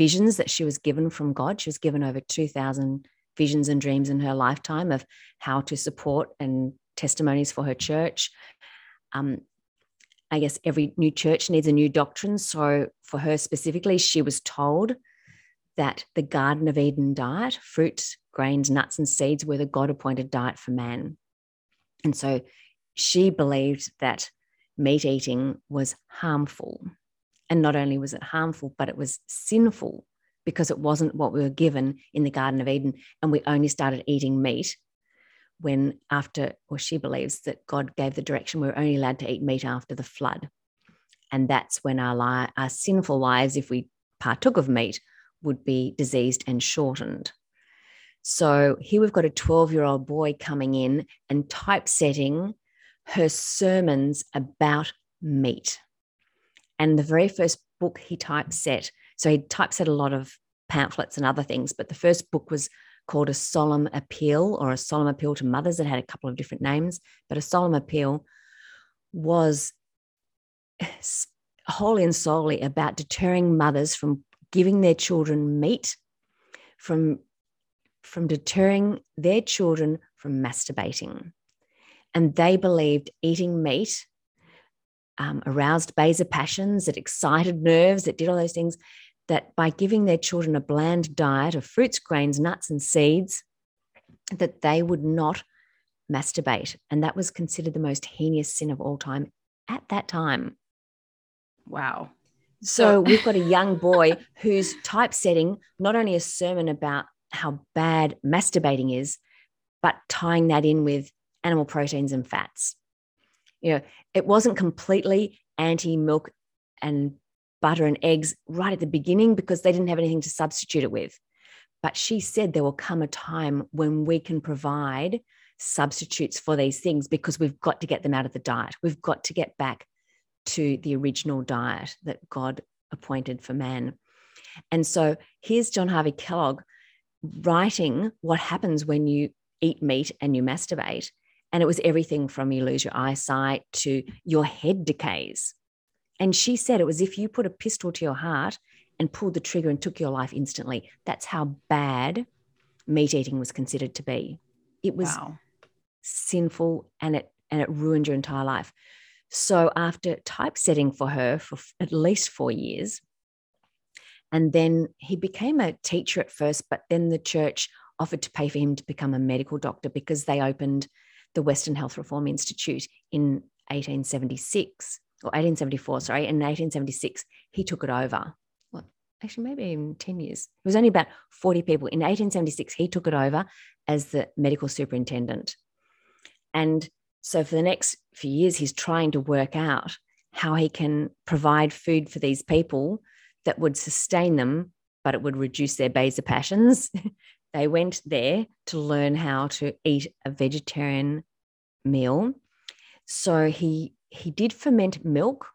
visions that she was given from God. She was given over 2,000 visions and dreams in her lifetime of how to support and testimonies for her church. Um, I guess every new church needs a new doctrine. So for her specifically, she was told that the Garden of Eden diet, fruits, grains, nuts, and seeds, were the God appointed diet for man. And so she believed that meat eating was harmful. And not only was it harmful, but it was sinful because it wasn't what we were given in the Garden of Eden. And we only started eating meat when, after, or she believes that God gave the direction we were only allowed to eat meat after the flood. And that's when our, li- our sinful lives, if we partook of meat, would be diseased and shortened. So here we've got a 12 year old boy coming in and typesetting her sermons about meat. And the very first book he typeset, so he typeset a lot of pamphlets and other things, but the first book was called A Solemn Appeal or A Solemn Appeal to Mothers. It had a couple of different names, but A Solemn Appeal was wholly and solely about deterring mothers from giving their children meat, from, from deterring their children from masturbating. And they believed eating meat um, aroused baser passions, it excited nerves, it did all those things. That by giving their children a bland diet of fruits, grains, nuts, and seeds, that they would not masturbate. And that was considered the most heinous sin of all time at that time. Wow. So we've got a young boy who's typesetting not only a sermon about how bad masturbating is, but tying that in with animal proteins and fats you know, it wasn't completely anti milk and butter and eggs right at the beginning because they didn't have anything to substitute it with. But she said there will come a time when we can provide substitutes for these things because we've got to get them out of the diet. We've got to get back to the original diet that God appointed for man. And so here's John Harvey Kellogg writing what happens when you eat meat and you masturbate. And it was everything from you lose your eyesight to your head decays. And she said it was if you put a pistol to your heart and pulled the trigger and took your life instantly. That's how bad meat eating was considered to be. It was wow. sinful and it and it ruined your entire life. So after typesetting for her for at least 4 years and then he became a teacher at first but then the church offered to pay for him to become a medical doctor because they opened the Western Health Reform Institute in 1876 or 1874, sorry. In 1876, he took it over. Well, actually, maybe in 10 years. It was only about 40 people. In 1876, he took it over as the medical superintendent. And so for the next few years, he's trying to work out how he can provide food for these people that would sustain them, but it would reduce their baser passions. they went there to learn how to eat a vegetarian meal. So he he did ferment milk,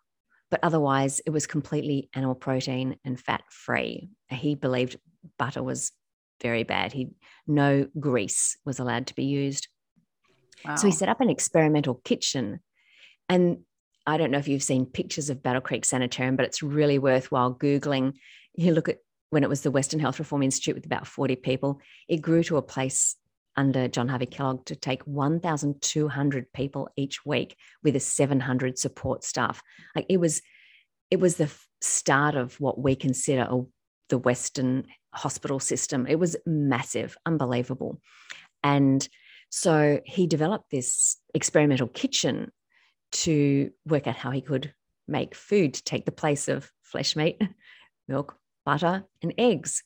but otherwise it was completely animal protein and fat free. He believed butter was very bad. He no grease was allowed to be used. Wow. So he set up an experimental kitchen. And I don't know if you've seen pictures of Battle Creek Sanitarium, but it's really worthwhile Googling. You look at when it was the Western Health Reform Institute with about 40 people, it grew to a place under John Harvey Kellogg to take 1,200 people each week with a 700 support staff. Like it was, it was the start of what we consider a, the Western hospital system. It was massive, unbelievable. And so he developed this experimental kitchen to work out how he could make food to take the place of flesh meat, milk, butter, and eggs.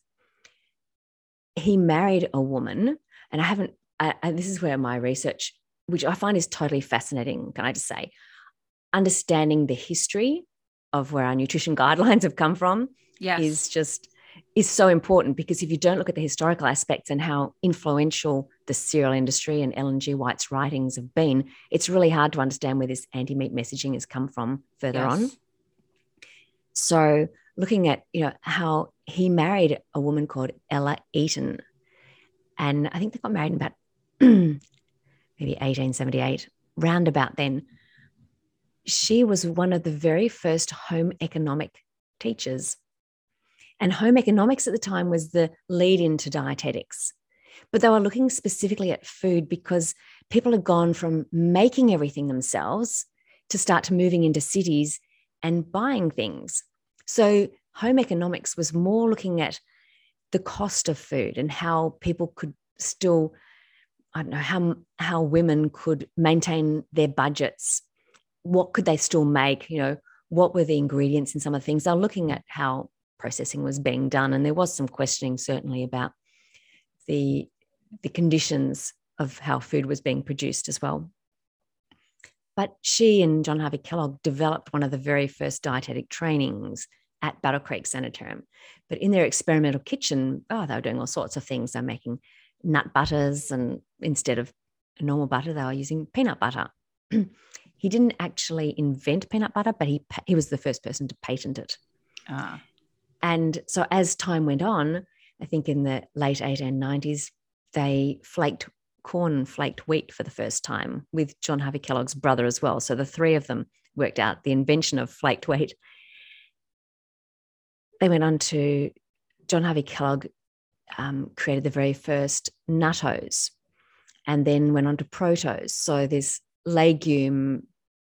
He married a woman, and I haven't, I, this is where my research, which I find is totally fascinating, can I just say, understanding the history of where our nutrition guidelines have come from yes. is just is so important because if you don't look at the historical aspects and how influential the cereal industry and Ellen G. White's writings have been, it's really hard to understand where this anti-meat messaging has come from further yes. on. So looking at, you know, how he married a woman called Ella Eaton. And I think they got married in about maybe 1878, round about then. She was one of the very first home economic teachers and home economics at the time was the lead into dietetics. But they were looking specifically at food because people had gone from making everything themselves to start moving into cities and buying things. So home economics was more looking at the cost of food and how people could still I don't know how how women could maintain their budgets. What could they still make? You know, what were the ingredients in some of the things? They're looking at how processing was being done. And there was some questioning certainly about the, the conditions of how food was being produced as well. But she and John Harvey Kellogg developed one of the very first dietetic trainings at Battle Creek Sanitarium. But in their experimental kitchen, oh, they were doing all sorts of things. They're making nut butters, and instead of normal butter, they were using peanut butter. he didn't actually invent peanut butter, but he he was the first person to patent it. Ah. And so as time went on, I think in the late 1890s, they flaked corn and flaked wheat for the first time with John Harvey Kellogg's brother as well. So the three of them worked out the invention of flaked wheat. They went on to John Harvey Kellogg um, created the very first nuttose and then went on to protose. So this legume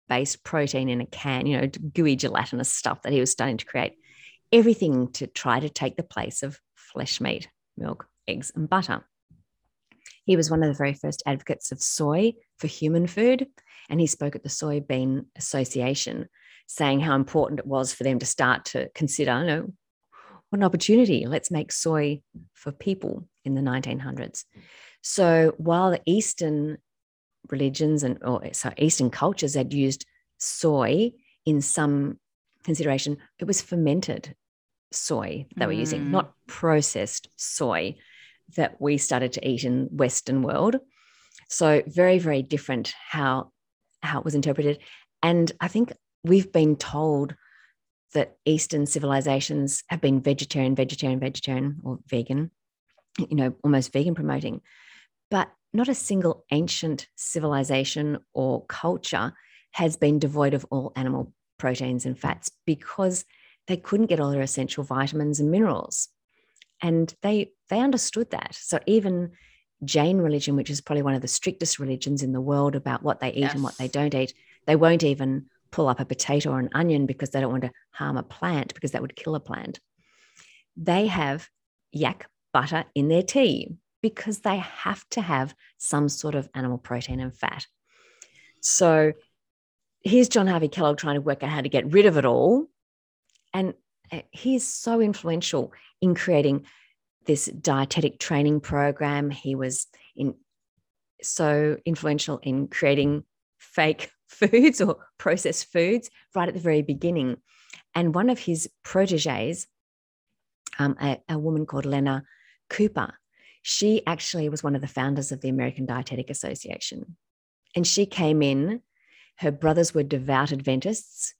based protein in a can, you know, gooey gelatinous stuff that he was starting to create everything to try to take the place of flesh meat, milk, eggs, and butter. He was one of the very first advocates of soy for human food, and he spoke at the Soybean Association, saying how important it was for them to start to consider, you know, what an opportunity. Let's make soy for people in the 1900s. So while the Eastern religions and or so Eastern cultures had used soy in some consideration, it was fermented soy that mm. using, not processed soy that we started to eat in Western world. So very, very different how how it was interpreted. And I think we've been told that Eastern civilizations have been vegetarian, vegetarian, vegetarian, or vegan, you know, almost vegan promoting. But not a single ancient civilization or culture has been devoid of all animal proteins and fats because they couldn't get all their essential vitamins and minerals. And they they understood that. So even Jain religion, which is probably one of the strictest religions in the world about what they eat yes. and what they don't eat, they won't even pull up a potato or an onion because they don't want to harm a plant because that would kill a plant. They have yak butter in their tea because they have to have some sort of animal protein and fat. So here's John Harvey Kellogg trying to work out how to get rid of it all and uh, he is so influential in creating this dietetic training program. He was in so influential in creating fake foods or processed foods right at the very beginning. And one of his proteges, um, a, a woman called Lenna Cooper, she actually was one of the founders of the American Dietetic Association. And she came in, her brothers were devout Adventists.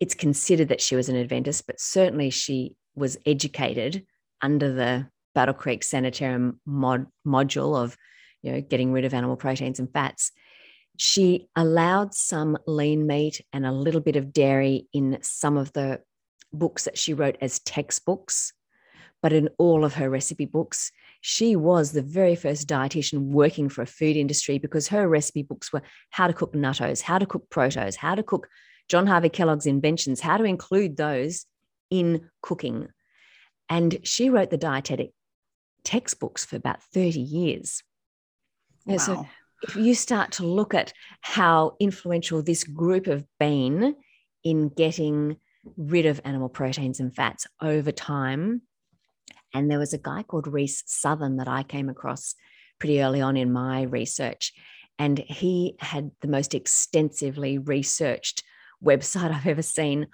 It's considered that she was an Adventist, but certainly she was educated under the Battle Creek Sanitarium mod, module of you know, getting rid of animal proteins and fats. She allowed some lean meat and a little bit of dairy in some of the books that she wrote as textbooks, but in all of her recipe books, she was the very first dietitian working for a food industry because her recipe books were how to cook nuttose, how to cook protose, how to cook John Harvey Kellogg's inventions, how to include those in cooking. And she wrote the dietetic textbooks for about 30 years. Wow. So if you start to look at how influential this group have been in getting rid of animal proteins and fats over time, and there was a guy called Reese Southern that I came across pretty early on in my research. And he had the most extensively researched website I've ever seen,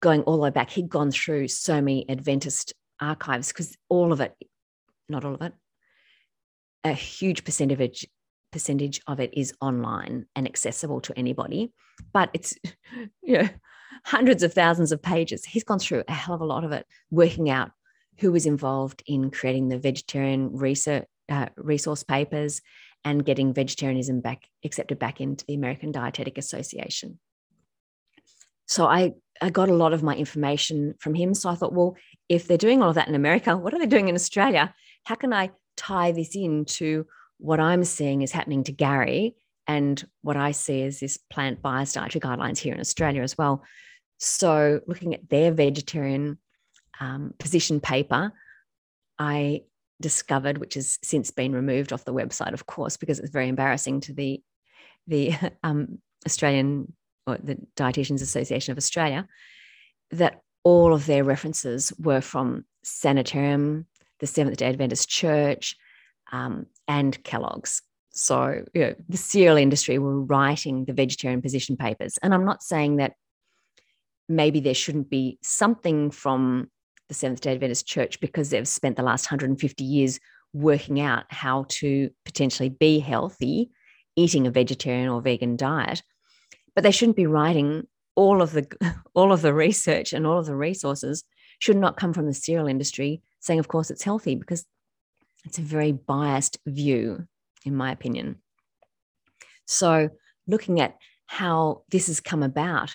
going all the way back. He'd gone through so many Adventist archives because all of it, not all of it, a huge percentage percentage of it is online and accessible to anybody. But it's you know hundreds of thousands of pages. He's gone through a hell of a lot of it, working out who was involved in creating the vegetarian research, uh, resource papers and getting vegetarianism back accepted back into the American Dietetic Association. So I, I got a lot of my information from him. So I thought, well, if they're doing all of that in America, what are they doing in Australia? How can I tie this into what I'm seeing is happening to Gary and what I see is this plant biased dietary guidelines here in Australia as well. So looking at their vegetarian um, position paper, I discovered, which has since been removed off the website, of course, because it's very embarrassing to the the um, Australian or the Dietitians Association of Australia, that all of their references were from Sanitarium, the Seventh Day Adventist Church, um, and Kellogg's. So, you know, the cereal industry were writing the vegetarian position papers. And I'm not saying that maybe there shouldn't be something from the Seventh day Adventist Church because they've spent the last 150 years working out how to potentially be healthy, eating a vegetarian or vegan diet. But they shouldn't be writing all of the all of the research and all of the resources should not come from the cereal industry saying of course it's healthy because it's a very biased view in my opinion so looking at how this has come about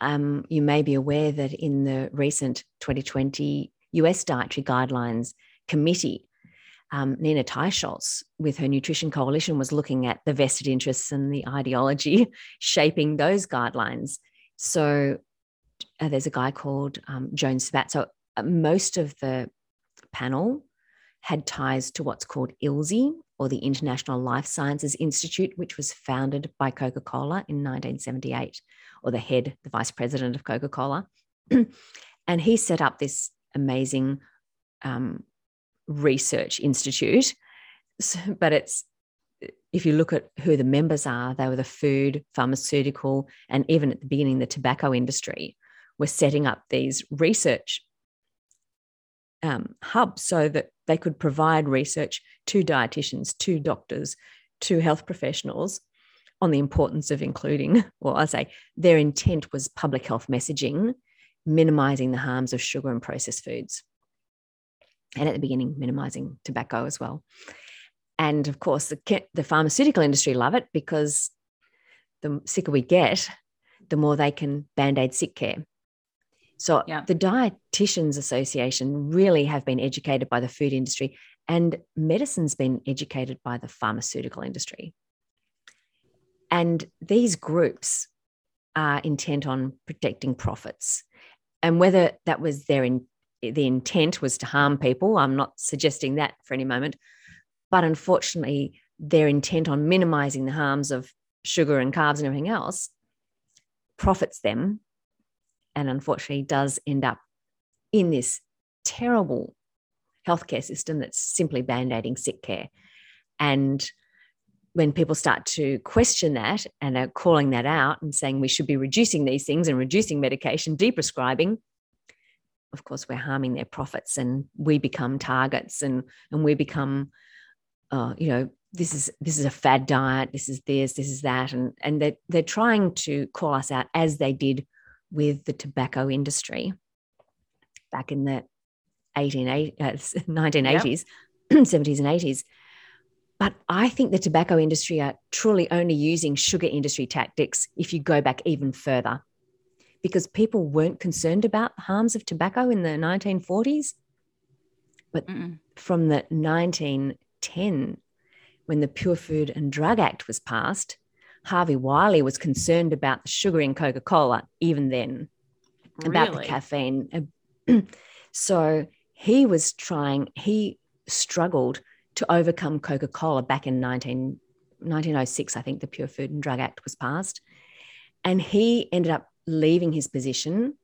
um, you may be aware that in the recent 2020 US Dietary Guidelines Committee, um, Nina Teicholz, with her Nutrition Coalition, was looking at the vested interests and the ideology shaping those guidelines. So uh, there's a guy called um, Joan Sabaté. So uh, most of the panel had ties to what's called ILSI, or the International Life Sciences Institute, which was founded by Coca Cola in 1978 or the head, the vice president of Coca Cola. and he set up this amazing um, research institute. So, but it's, if you look at who the members are, they were the food, pharmaceutical, and even at the beginning, the tobacco industry were setting up these research um, hubs so that they could provide research to dietitians, to doctors, to health professionals on the importance of including, well, I say their intent was public health messaging, minimizing the harms of sugar and processed foods. And at the beginning, minimizing tobacco as well. And of course, the, the pharmaceutical industry love it because the sicker we get, the more they can band aid sick care. So yeah. the Dietitians Association really have been educated by the food industry, and medicine's been educated by the pharmaceutical industry. And these groups are intent on protecting profits. And whether that was their in, the intent was to harm people, I'm not suggesting that for any moment. But unfortunately, their intent on minimizing the harms of sugar and carbs and everything else profits them and unfortunately does end up in this terrible healthcare system that's simply band-aiding sick care. And when people start to question that and are calling that out and saying we should be reducing these things and reducing medication, deprescribing, of course, we're harming their profits and we become targets and, and we become, uh, you know, this is this is a fad diet, this is this, this is that, and and they're they're trying to call us out as they did with the tobacco industry back in the 18, uh, 1980s, yep. 70s and 80s but I think the tobacco industry are truly only using sugar industry tactics if you go back even further, because people weren't concerned about the harms of tobacco in the 1940s. But Mm-mm. from the 1910, when the Pure Food and Drug Act was passed, Harvey Wiley was concerned about the sugar in Coca Cola, even then, really? about the caffeine. so he was trying, he struggled to overcome Coca Cola back in 19, 1906, I think the Pure Food and Drug Act was passed. And he ended up leaving his position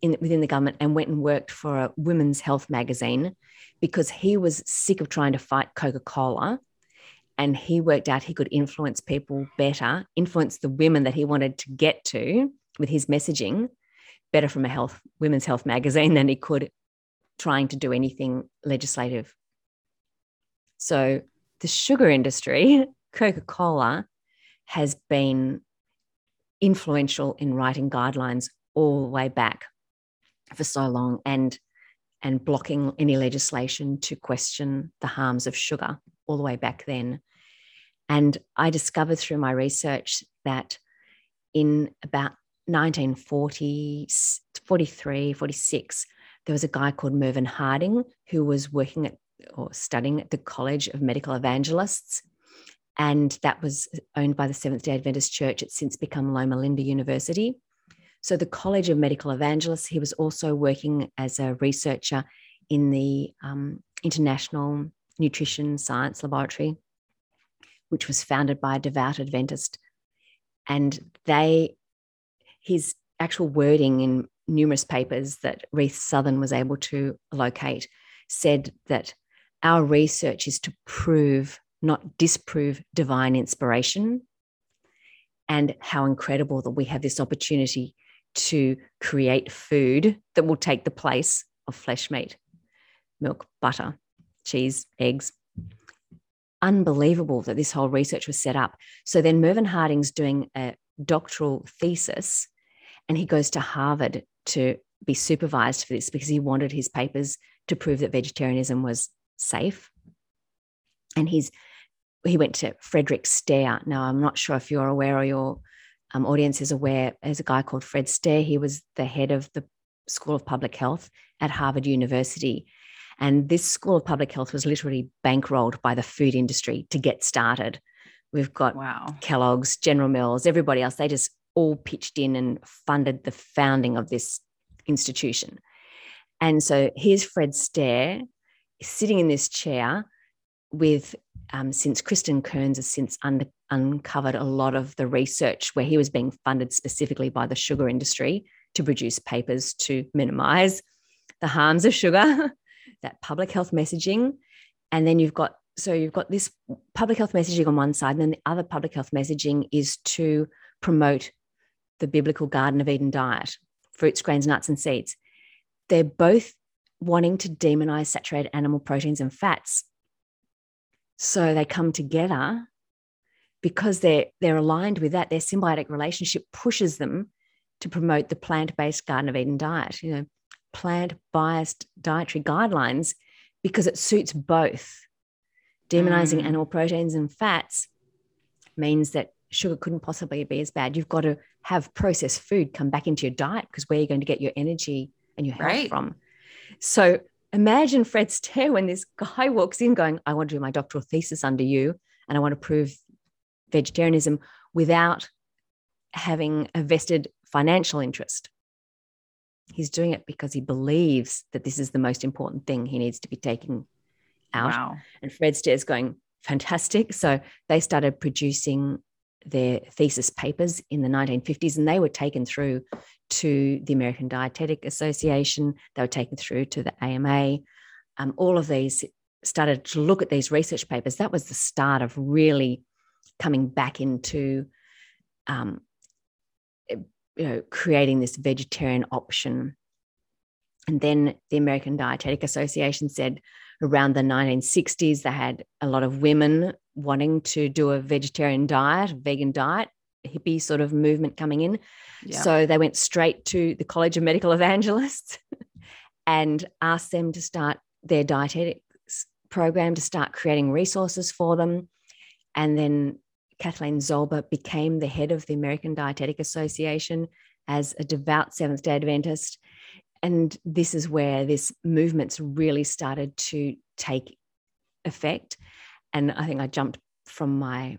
in, within the government and went and worked for a women's health magazine because he was sick of trying to fight Coca Cola. And he worked out he could influence people better, influence the women that he wanted to get to with his messaging better from a health women's health magazine than he could trying to do anything legislative. So the sugar industry, Coca Cola, has been influential in writing guidelines all the way back for so long and and blocking any legislation to question the harms of sugar all the way back then. And I discovered through my research that in about 1940, 43, 46, there was a guy called Mervyn Hardinge who was working at or studying at the College of Medical Evangelists. And that was owned by the Seventh day Adventist Church. It's since become Loma Linda University. So, the College of Medical Evangelists, he was also working as a researcher in the um, International Nutrition Science Laboratory, which was founded by a devout Adventist. And they, his actual wording in numerous papers that Reith Southern was able to locate said that our research is to prove, not disprove, divine inspiration and how incredible that we have this opportunity to create food that will take the place of flesh meat, milk, butter, cheese, eggs. Unbelievable that this whole research was set up. So then Mervyn Hardinge's doing a doctoral thesis and he goes to Harvard to be supervised for this because he wanted his papers to prove that vegetarianism was safe. And he's he went to Frederick Stare. Now I'm not sure if you're aware or your um, audience is aware. There's a guy called Fred Stare. He was the head of the School of Public Health at Harvard University. And this School of Public Health was literally bankrolled by the food industry to get started. We've got wow. Kellogg's, General Mills, everybody else. They just all pitched in and funded the founding of this institution. And so here's Fred Stare sitting in this chair with um, since Cristin Kearns has since under, uncovered a lot of the research where he was being funded specifically by the sugar industry to produce papers to minimize the harms of sugar, that public health messaging. And then you've got, so you've got this public health messaging on one side, and then the other public health messaging is to promote the biblical Garden of Eden diet, fruits, grains, nuts, and seeds. They're both wanting to demonize saturated animal proteins and fats. So they come together because they're they're aligned with that. Their symbiotic relationship pushes them to promote the plant-based Garden of Eden diet, you know, plant-biased dietary guidelines, because it suits both. Demonizing mm. animal proteins and fats means that sugar couldn't possibly be as bad. You've got to have processed food come back into your diet because where are you're going to get your energy and your health right. from. So imagine Fred Stare when this guy walks in going, I want to do my doctoral thesis under you and I want to prove vegetarianism without having a vested financial interest. He's doing it because he believes that this is the most important thing he needs to be taking out. Wow. And Fred Stare's going, fantastic. So they started producing their thesis papers in the 1950s and they were taken through to the American Dietetic Association, they were taken through to the AMA. Um, all of these started to look at these research papers. That was the start of really coming back into um, you know creating this vegetarian option. And then the american dietetic association said around the 1960s they had a lot of women wanting to do a vegetarian diet vegan diet hippie sort of movement coming in. Yeah. so they went straight to the college of medical evangelists and asked them to start their dietetics program to start creating resources for them. And then Kathleen Zolber became the head of the American Dietetic Association as a devout Seventh day Adventist. And this is where this movement's really started to take effect. And I think I jumped from my,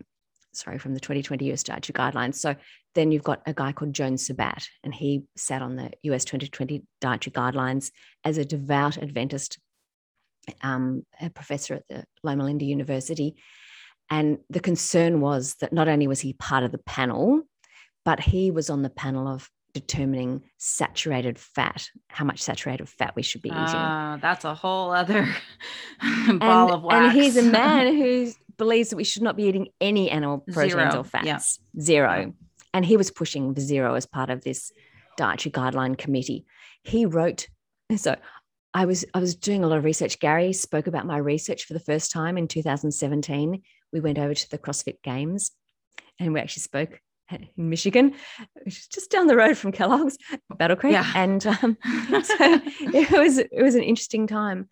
sorry, from the 2020 US dietary guidelines. So then you've got a guy called Joan Sabaté, and he sat on the US 2020 dietary guidelines as a devout Adventist um, a professor at the Loma Linda University. And the concern was that not only was he part of the panel, but he was on the panel of determining saturated fat, how much saturated fat we should be eating. Uh, that's a whole other ball and, of wax. And he's a man who believes that we should not be eating any animal proteins zero. or fats. Yeah. Zero. And he was pushing the zero as part of this dietary guideline committee. He wrote, so I was I was doing a lot of research. Gary spoke about my research for the first time in 2017 we went over to the CrossFit Games and we actually spoke in Michigan, which is just down the road from Kellogg's, Battle Creek. Yeah. And um, so it was it was an interesting time.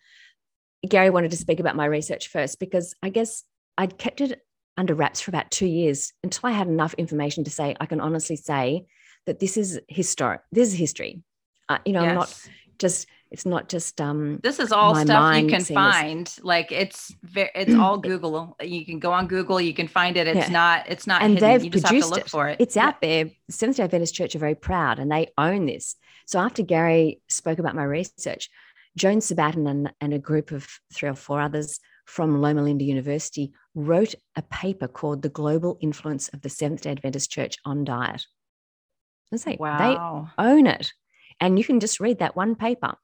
Gary wanted to speak about my research first because I guess I'd kept it under wraps for about two years until I had enough information to say I can honestly say that this is historic. This is history. Uh, you know, yes. I'm not just it's not just um this is all stuff you can find like it's very it's all google you can go on google you can find it it's yeah. not it's not and hidden. they've you produced it. it. it's yeah. out there seventh day adventist church are very proud and they own this so after gary spoke about my research joan sabatin and, and a group of three or four others from loma linda university wrote a paper called the global influence of the seventh day adventist church on diet let's say wow. they own it and you can just read that one paper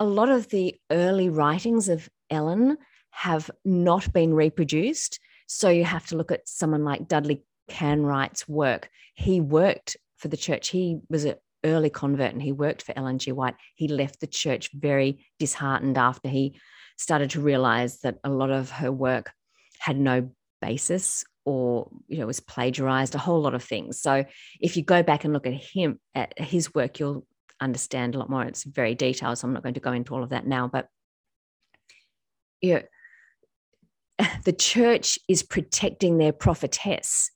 a lot of the early writings of Ellen have not been reproduced. So you have to look at someone like Dudley Canright's work. He worked for the church. He was an early convert and he worked for Ellen G. White. He left the church very disheartened after he started to realize that a lot of her work had no basis or you know was plagiarized a whole lot of things so if you go back and look at him at his work you'll understand a lot more. It's very detailed, so I'm not going to go into all of that now. But you know, the church is protecting their prophetess.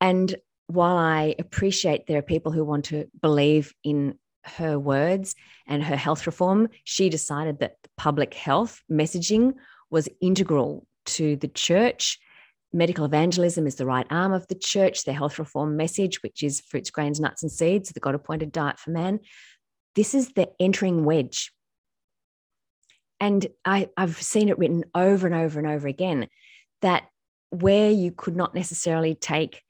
And while I appreciate there are people who want to believe in her words and her health reform, she decided that public health messaging was integral to the church medical evangelism is the right arm of the church, the health reform message, which is fruits, grains, nuts, and seeds, the God appointed diet for man. This is the entering wedge. And I, I've seen it written over and over and over again that where you could not necessarily take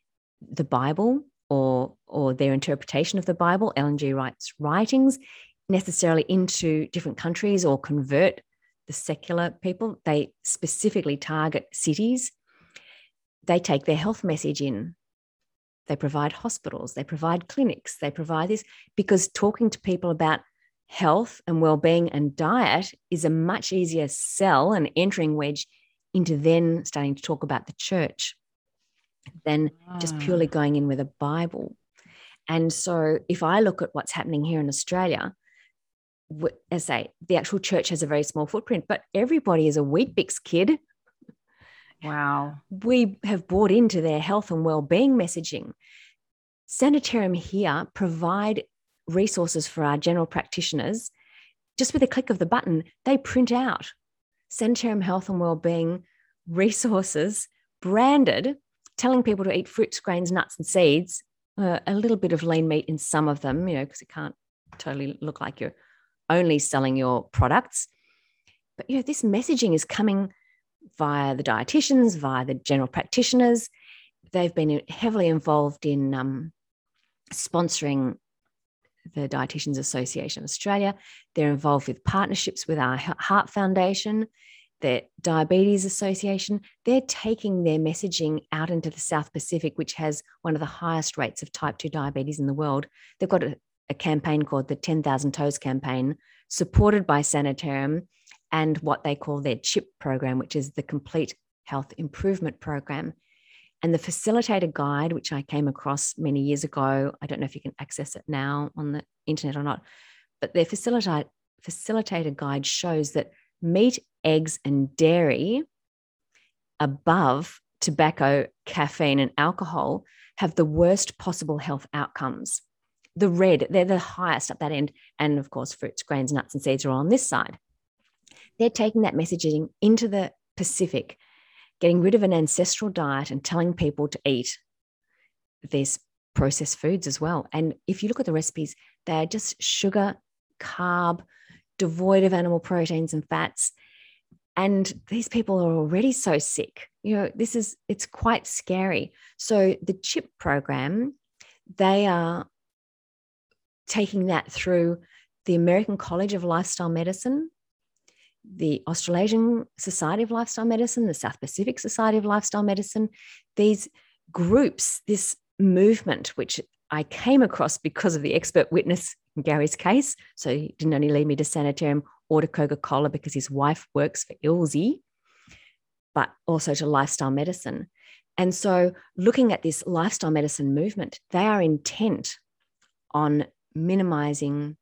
the Bible or, or their interpretation of the Bible, Ellen G. White's writings, necessarily into different countries or convert the secular people. They specifically target cities they take their health message in. They provide hospitals, they provide clinics, they provide this because talking to people about health and well-being and diet is a much easier sell and entering wedge into then starting to talk about the church than just ah. purely going in with a Bible. And so if I look at what's happening here in Australia, as I say, the actual church has a very small footprint, but everybody is a Weet-Bix kid Wow. We have bought into their health and well-being messaging. Sanitarium here provide resources for our general practitioners. Just with a click of the button, they print out Sanitarium health and well-being resources branded, telling people to eat fruits, grains, nuts, and seeds. Uh, a little bit of lean meat in some of them, you know, because it can't totally look like you're only selling your products. But you know, this messaging is coming via the dietitians, via the general practitioners. They've been heavily involved in um, sponsoring the Dietitians Association of Australia. They're involved with partnerships with our Heart Foundation. the Diabetes Association, they're taking their messaging out into the South Pacific, which has one of the highest rates of type 2 diabetes in the world. They've got a, a campaign called the 10,000 Toes campaign, supported by Sanitarium and what they call their CHIP program, which is the Complete Health Improvement Program. And the facilitator guide, which I came across many years ago, I don't know if you can access it now on the internet or not, but their facilitator, facilitator guide shows that meat, eggs, and dairy above tobacco, caffeine, and alcohol have the worst possible health outcomes. The red, they're the highest at that end. And of course, fruits, grains, nuts, and seeds are on this side. They're taking that messaging into the Pacific, getting rid of an ancestral diet and telling people to eat these processed foods as well. And if you look at the recipes, they're just sugar, carb, devoid of animal proteins and fats. And these people are already so sick. You know, this is, it's quite scary. So the CHIP program, they are taking that through the American College of Lifestyle Medicine, the Australasian Society of Lifestyle Medicine, the South Pacific Society of Lifestyle Medicine, these groups, this movement, which I came across because of the expert witness in Gary's case. So he didn't only lead me to Sanitarium or to Coca Cola because his wife works for ILSI, but also to lifestyle medicine. And so, looking at this lifestyle medicine movement, they are intent on minimizing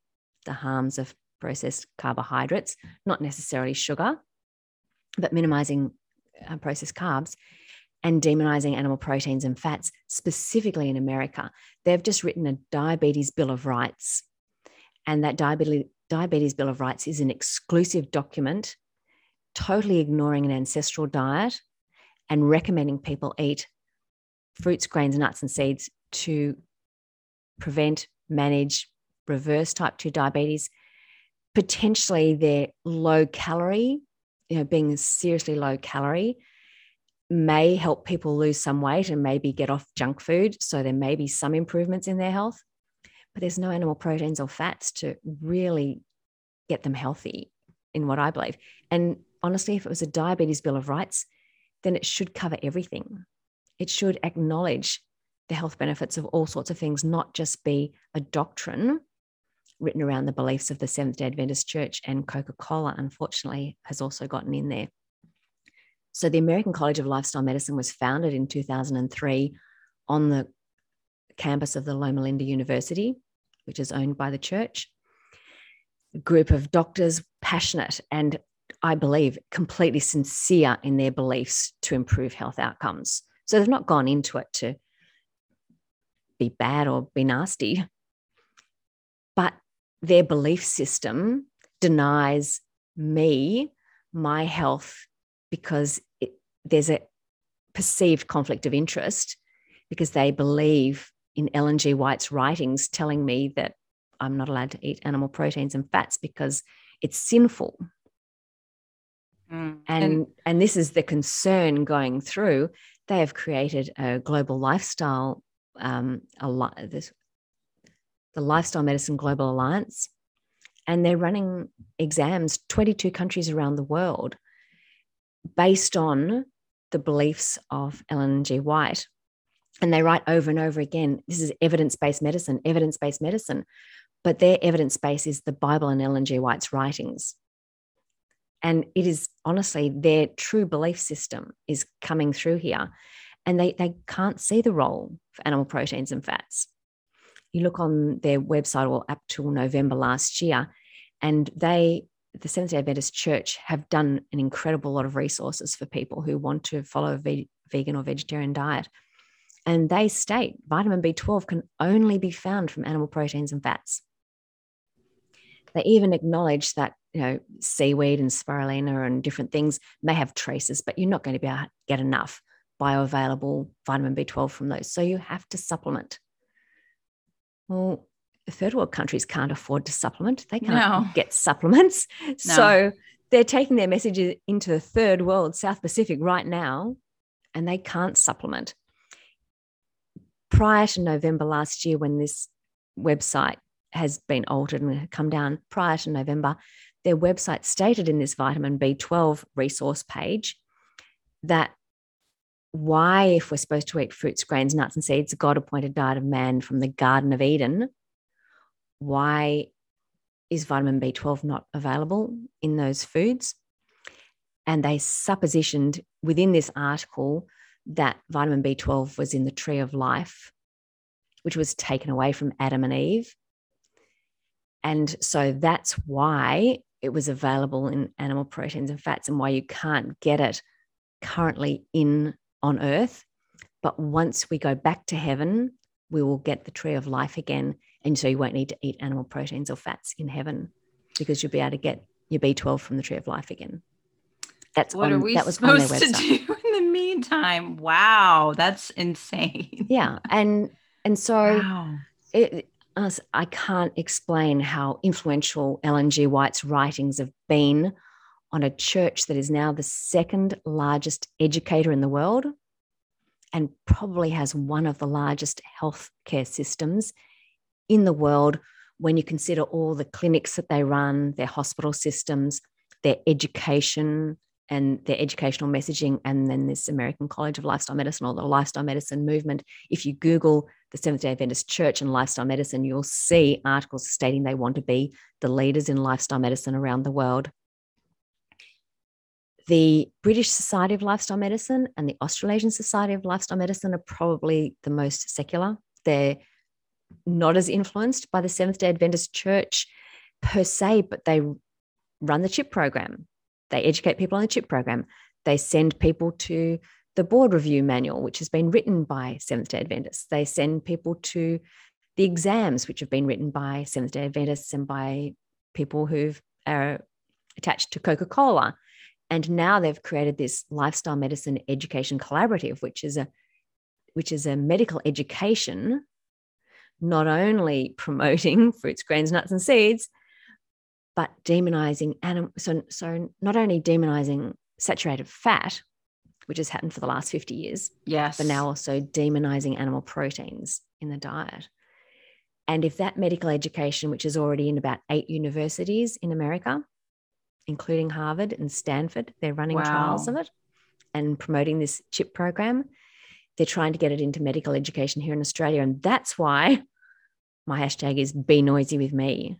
the harms of processed carbohydrates, not necessarily sugar, but minimizing uh, processed carbs and demonizing animal proteins and fats, specifically in America. They've just written a diabetes bill of rights. And that diabetes, diabetes bill of rights is an exclusive document, totally ignoring an ancestral diet and recommending people eat fruits, grains, nuts, and seeds to prevent, manage, reverse type 2 diabetes. Potentially, they're low calorie, you know, being seriously low calorie may help people lose some weight and maybe get off junk food. So there may be some improvements in their health, but there's no animal proteins or fats to really get them healthy, in what I believe. And honestly, if it was a diabetes bill of rights, then it should cover everything. It should acknowledge the health benefits of all sorts of things, not just be a doctrine written around the beliefs of the Seventh day Adventist Church and Coca Cola, unfortunately, has also gotten in there. So, the American College of Lifestyle Medicine was founded in 2003 on the campus of the Loma Linda University, which is owned by the church. A group of doctors, passionate and I believe completely sincere in their beliefs to improve health outcomes. So, they've not gone into it to be bad or be nasty, but their belief system denies me my health because it, there's a perceived conflict of interest because they believe in Ellen G. White's writings telling me that I'm not allowed to eat animal proteins and fats because it's sinful. Mm. And, and and this is the concern going through. They have created a global lifestyle, um, a this, the Lifestyle Medicine Global Alliance, and they're running exams 22 countries around the world based on the beliefs of Ellen G. White. And they write over and over again this is evidence based medicine, evidence based medicine. But their evidence base is the Bible and Ellen G. White's writings. And it is honestly their true belief system is coming through here. And they, they can't see the role for animal proteins and fats. You look on their website or up till November last year, and they the Seventh day Adventist Church have done an incredible lot of resources for people who want to follow a ve- vegan or vegetarian diet. And they state vitamin B12 can only be found from animal proteins and fats. They even acknowledge that you know seaweed and spirulina and different things may have traces, but you're not going to be able to get enough bioavailable vitamin B12 from those. So you have to supplement. Well, third world countries can't afford to supplement. They can't no. get supplements. No. So they're taking their messages into the third world, South Pacific, right now, and they can't supplement. Prior to November last year, when this website has been altered and come down prior to November. Their website stated in this vitamin B12 resource page that why, if we're supposed to eat fruits, grains, nuts, and seeds, God appointed diet of man from the Garden of Eden, why is vitamin B12 not available in those foods? And they suppositioned within this article that vitamin B12 was in the tree of life, which was taken away from Adam and Eve. And so that's why it was available in animal proteins and fats and why you can't get it currently in on earth. But once we go back to heaven, we will get the tree of life again. And so you won't need to eat animal proteins or fats in heaven because you'll be able to get your B12 from the tree of life again. That's what on, are we that was supposed to do in the meantime? Wow, that's insane. Yeah, and and so wow. it, I can't explain how influential Ellen G. White's writings have been on a church that is now the second largest educator in the world and probably has one of the largest healthcare systems in the world when you consider all the clinics that they run, their hospital systems, their education and their educational messaging, and then this American College of Lifestyle Medicine or the lifestyle medicine movement. If you Google the Seventh day Adventist Church and lifestyle medicine, you'll see articles stating they want to be the leaders in lifestyle medicine around the world the British Society of Lifestyle Medicine and the Australasian Society of Lifestyle Medicine are probably the most secular. They're not as influenced by the Seventh day Adventist Church per se, but they run the CHIP program. They educate people on the CHIP program. They send people to the board review manual, which has been written by Seventh day Adventists. They send people to the exams, which have been written by Seventh day Adventists and by people who are uh, attached to Coca Cola and now they've created this lifestyle medicine education collaborative which is a which is a medical education not only promoting fruits grains nuts and seeds but demonizing animal so, so not only demonizing saturated fat which has happened for the last 50 years yes. but now also demonizing animal proteins in the diet. And if that medical education which is already in about eight universities in america including Harvard and Stanford. They're running wow. trials of it and promoting this CHIP program. They're trying to get it into medical education here in Australia. And that's why my hashtag is be noisy with me.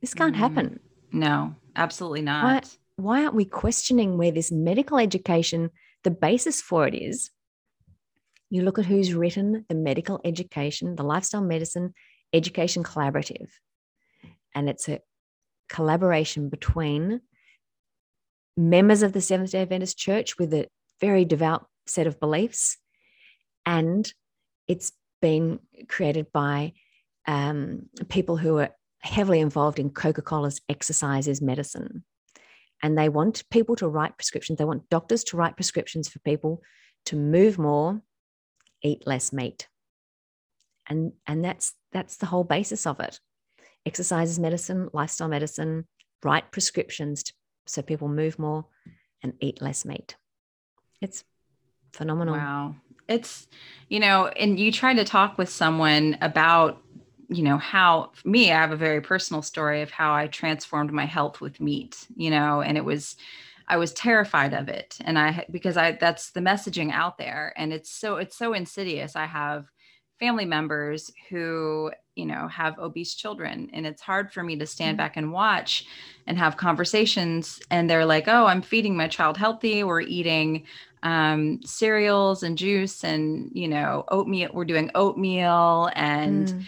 This can't mm. happen. No, absolutely not. Why, why aren't we questioning where this medical education, the basis for it is? You look at who's written the medical education, the lifestyle medicine education collaborative, and it's a collaboration between members of the Seventh day Adventist Church with a very devout set of beliefs. And it's been created by um, people who are heavily involved in Coca Cola's exercise is medicine. And they want people to write prescriptions. They want doctors to write prescriptions for people to move more, eat less meat. And, and that's, that's the whole basis of it exercise is medicine, lifestyle medicine, write prescriptions to, so people move more and eat less meat. It's phenomenal. Wow. It's, you know, and you try to talk with someone about, you know, how me, I have a very personal story of how I transformed my health with meat, you know, and it was, I was terrified of it. And I, because I, that's the messaging out there. And it's so, it's so insidious. I have family members who you know have obese children and it's hard for me to stand mm-hmm. back and watch and have conversations and they're like oh i'm feeding my child healthy we're eating um, cereals and juice and you know oatmeal we're doing oatmeal and mm.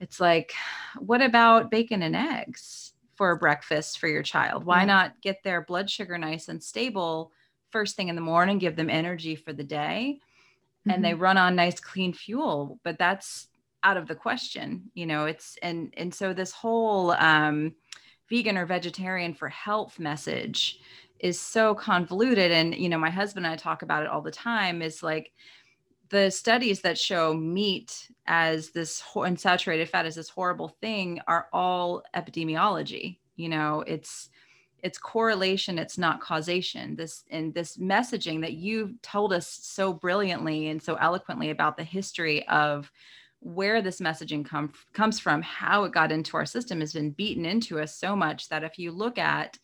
it's like what about bacon and eggs for breakfast for your child why mm. not get their blood sugar nice and stable first thing in the morning give them energy for the day and they mm-hmm. run on nice clean fuel but that's out of the question you know it's and and so this whole um vegan or vegetarian for health message is so convoluted. And you know my husband and i talk about it all the time is like the studies that show meat as this unsaturated fat as this horrible thing are all epidemiology. You know it's it's correlation it's not causation. This and this messaging that you've told us so brilliantly and so eloquently about the history of where this messaging come, comes from, how it got into our system has been beaten into us so much that if you look at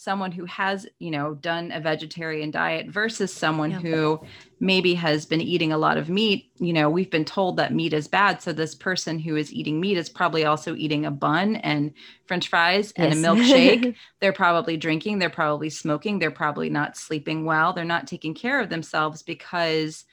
someone who has, you know, done a vegetarian diet versus someone yeah. who maybe has been eating a lot of meat, you know, we've been told that meat is bad. So this person who is eating meat is probably also eating a bun and french fries and yes. a milkshake. they're probably drinking, they're probably smoking, they're probably not sleeping well, they're not taking care of themselves because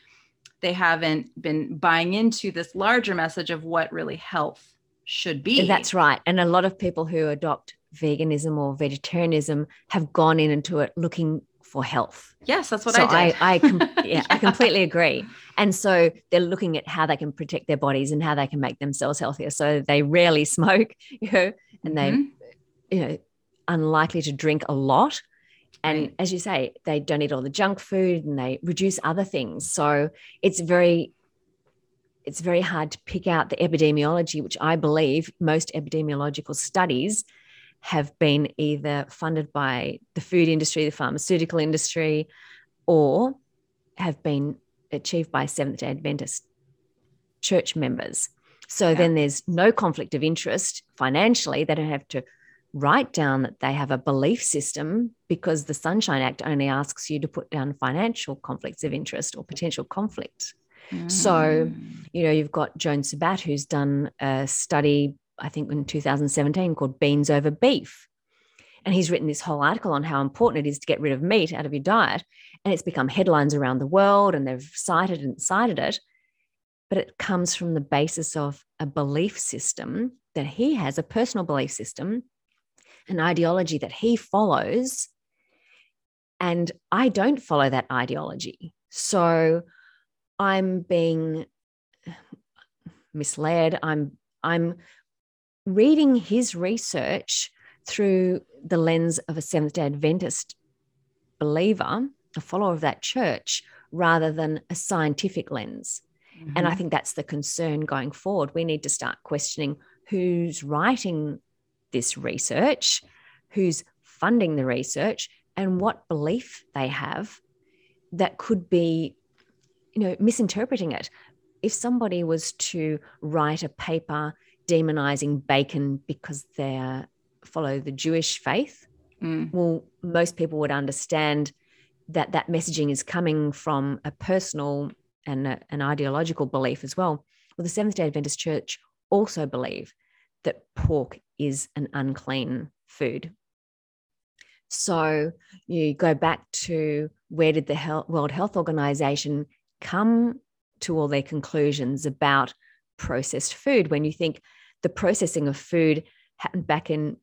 they haven't been buying into this larger message of what really health should be. That's right. And a lot of people who adopt veganism or vegetarianism have gone in into it looking for health. Yes, that's what so I did. I, I com- yeah, yeah, I completely agree. And so they're looking at how they can protect their bodies and how they can make themselves healthier. So they rarely smoke, you know, and mm-hmm. they, you know, unlikely to drink a lot. And mm. as you say, they don't eat all the junk food and they reduce other things. So it's very it's very hard to pick out the epidemiology, which I believe most epidemiological studies have been either funded by the food industry, the pharmaceutical industry, or have been achieved by Seventh day Adventist church members. So yeah. then there's no conflict of interest financially. They don't have to write down that they have a belief system because the Sunshine Act only asks you to put down financial conflicts of interest or potential conflict. Mm. So, you know, you've got Joan Sabaté, who's done a study, I think in 2017, called Beans Over Beef. And he's written this whole article on how important it is to get rid of meat out of your diet. And it's become headlines around the world, and they've cited and cited it. But it comes from the basis of a belief system that he has, a personal belief system, an ideology that he follows. And I don't follow that ideology. So I'm being misled. I'm I'm reading his research through the lens of a Seventh day Adventist believer, a follower of that church, rather than a scientific lens. Mm-hmm. And I mm-hmm. think that's the concern going forward. We need to start questioning who's writing this research, who's funding the research, and what belief they have that could be you know, misinterpreting it. If somebody was to write a paper demonizing bacon because they follow the Jewish faith, mm. well, most people would understand that that messaging is coming from a personal and a, an ideological belief as well. Well, the Seventh day Adventist Church also believe that pork is an unclean food. So you go back to where did the World Health Organization come to all their conclusions about processed food when you think the processing of food happened back in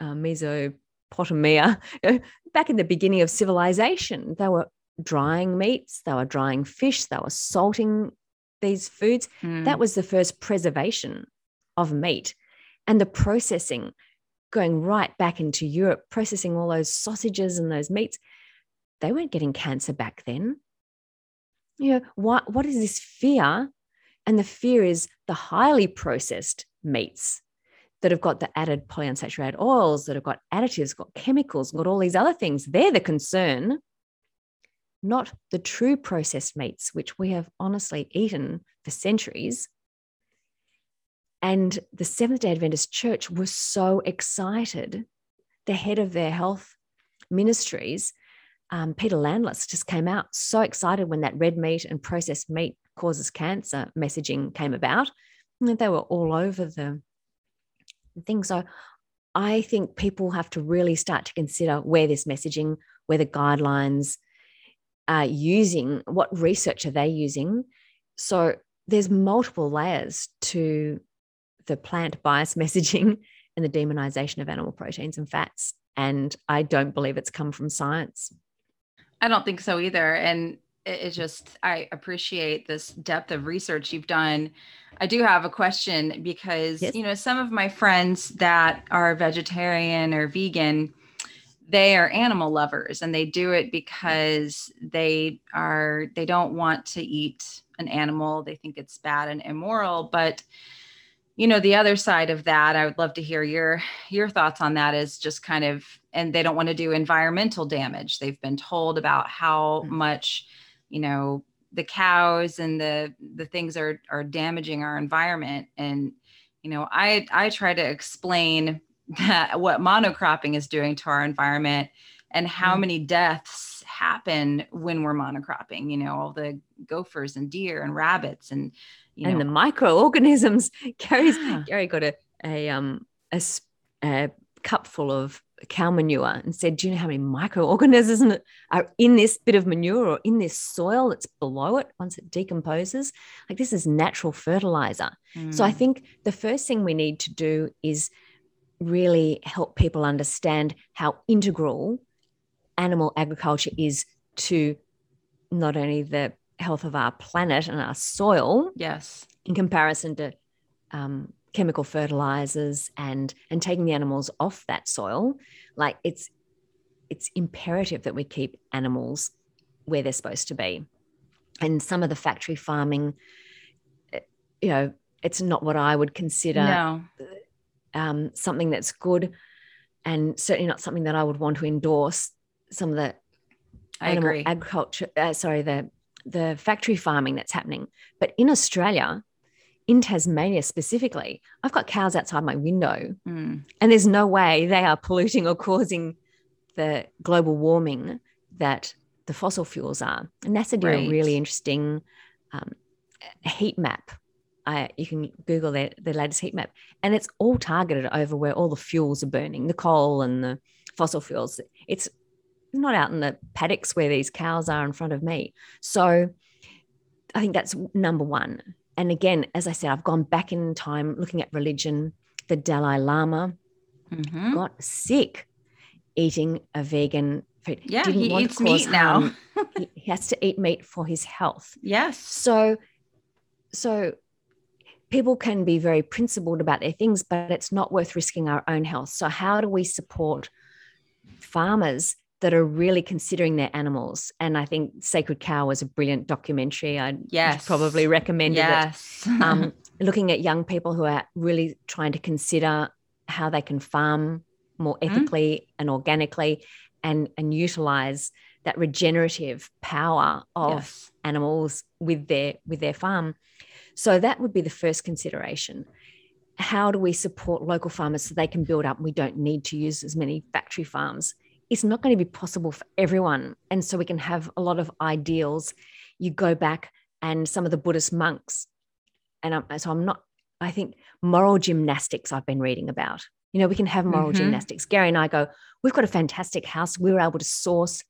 uh, Mesopotamia, back in the beginning of civilization. They were drying meats, they were drying fish, they were salting these foods. Mm. That was the first preservation of meat. And the processing, going right back into Europe, processing all those sausages and those meats, they weren't getting cancer back then. You know what what is this fear? And the fear is the highly processed meats that have got the added polyunsaturated oils that have got additives got chemicals got all these other things. They're the concern not the true processed meats which we have honestly eaten for centuries and the seventh day adventist church was so excited the head of their health ministries um, Peter Landless just came out so excited when that red meat and processed meat causes cancer messaging came about. And they were all over the thing. So I think people have to really start to consider where this messaging, where the guidelines are using, what research are they using. So there's multiple layers to the plant bias messaging and the demonization of animal proteins and fats. And I don't believe it's come from science. I don't think so either. And it, just, I appreciate this depth of research you've done. I do have a question because, yes. you know, some of my friends that are vegetarian or vegan, they are animal lovers and they do it because they are, they don't want to eat an animal. They think it's bad and immoral. But, you know the other side of that i would love to hear your your thoughts on that is just kind of and they don't want to do environmental damage they've been told about how mm-hmm. much you know the cows and the the things are are damaging our environment and you know i i try to explain that what monocropping is doing to our environment and how mm. many deaths happen when we're monocropping you know all the gophers and deer and rabbits and you and know. the microorganisms gary's yeah. gary got a a um a, a cup full of cow manure and said, Do you know how many microorganisms are in this bit of manure or in this soil that's below it once it decomposes? Like this is natural fertilizer. Mm. So I hmm. think the first thing we need to do is really help people understand how integral animal agriculture is to not only the health of our planet and our soil. Yes. In comparison to um, chemical fertilizers and and taking the animals off that soil like it's it's imperative that we keep animals where they're supposed to be and some of the factory farming eh, you know it's not what i would consider no. um, something that's good and certainly not something that i would want to endorse some of the I animal agree. agriculture uh, sorry the the factory farming that's happening but in australia in Tasmania specifically, I've got cows outside my window, mm. and there's no way they are polluting or causing the global warming that the fossil fuels are. And NASA did right. a really interesting um, heat map. Uh, you can Google their, their latest heat map, and it's all targeted over where all the fuels are burning the coal and the fossil fuels. It's not out in the paddocks where these cows are in front of me. So I think that's number one and again, as I said, I've gone back in time looking at religion. The Dalai Lama mm-hmm. got sick eating a vegan food. Yeah, Didn't he eats meat now. he has to eat meat for his health. Yes. So, so people can be very principled about their things, but it's not worth risking our own health. So, how do we support farmers that are really considering their animals. And I think Sacred Cow was a brilliant documentary. I yes. probably recommended yes. it. Um, looking at young people who are really trying to consider how they can farm more mm-hmm. ethically mm. and organically and, and utilize that regenerative power of yes. animals with their with their farm. So that would be the first consideration. How do we support local farmers so they can build up? We don't need to use as many factory farms it's not going to be possible for everyone. And so we can have a lot of ideals. You go back and some of the Buddhist monks, and I'm, so I'm not, I think moral gymnastics I've been reading about. You know, we can have moral mm-hmm. gymnastics. Gary and I go, we've got a fantastic house. We were able to source,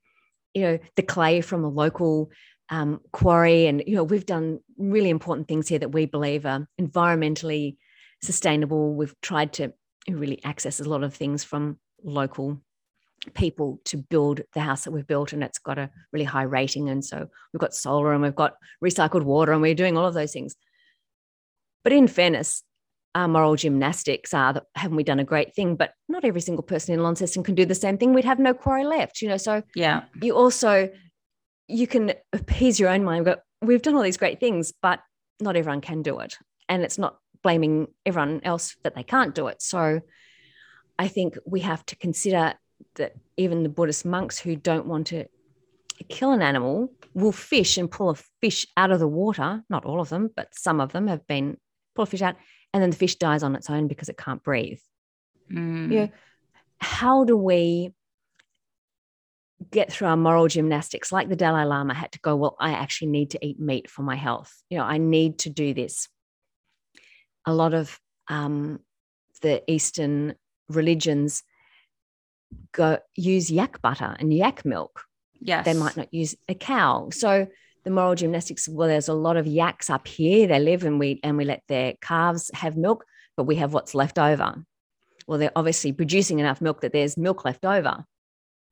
you know, the clay from a local um, quarry. And, you know, we've done really important things here that we believe are environmentally sustainable. We've tried to really access a lot of things from local people to build the house that we've built and it's got a really high rating and so we've got solar and we've got recycled water and we're doing all of those things. But in fairness our moral gymnastics are that haven't we done a great thing? But not every single person in launceston can do the same thing. We'd have no quarry left you know so yeah. you also you can appease your own mind but we've done all these great things but not everyone can do it. And it's not blaming everyone else that they can't do it. So i think we have to consider that even the Buddhist monks who don't want to kill an animal will fish and pull a fish out of the water. Not all of them, but some of them have been pull a fish out, and then the fish dies on its own because it can't breathe. Mm. Know, how do we get through our moral gymnastics? Like the Dalai Lama had to go, well, I actually need to eat meat for my health. You know, I need to do this. A lot of um, the Eastern religions go use yak butter and yak milk. Yes. They might not use a cow. So the moral gymnastics, well, there's a lot of yaks up here. They live and we and we let their calves have milk, but we have what's left over. Well, they're obviously producing enough milk that there's milk left over.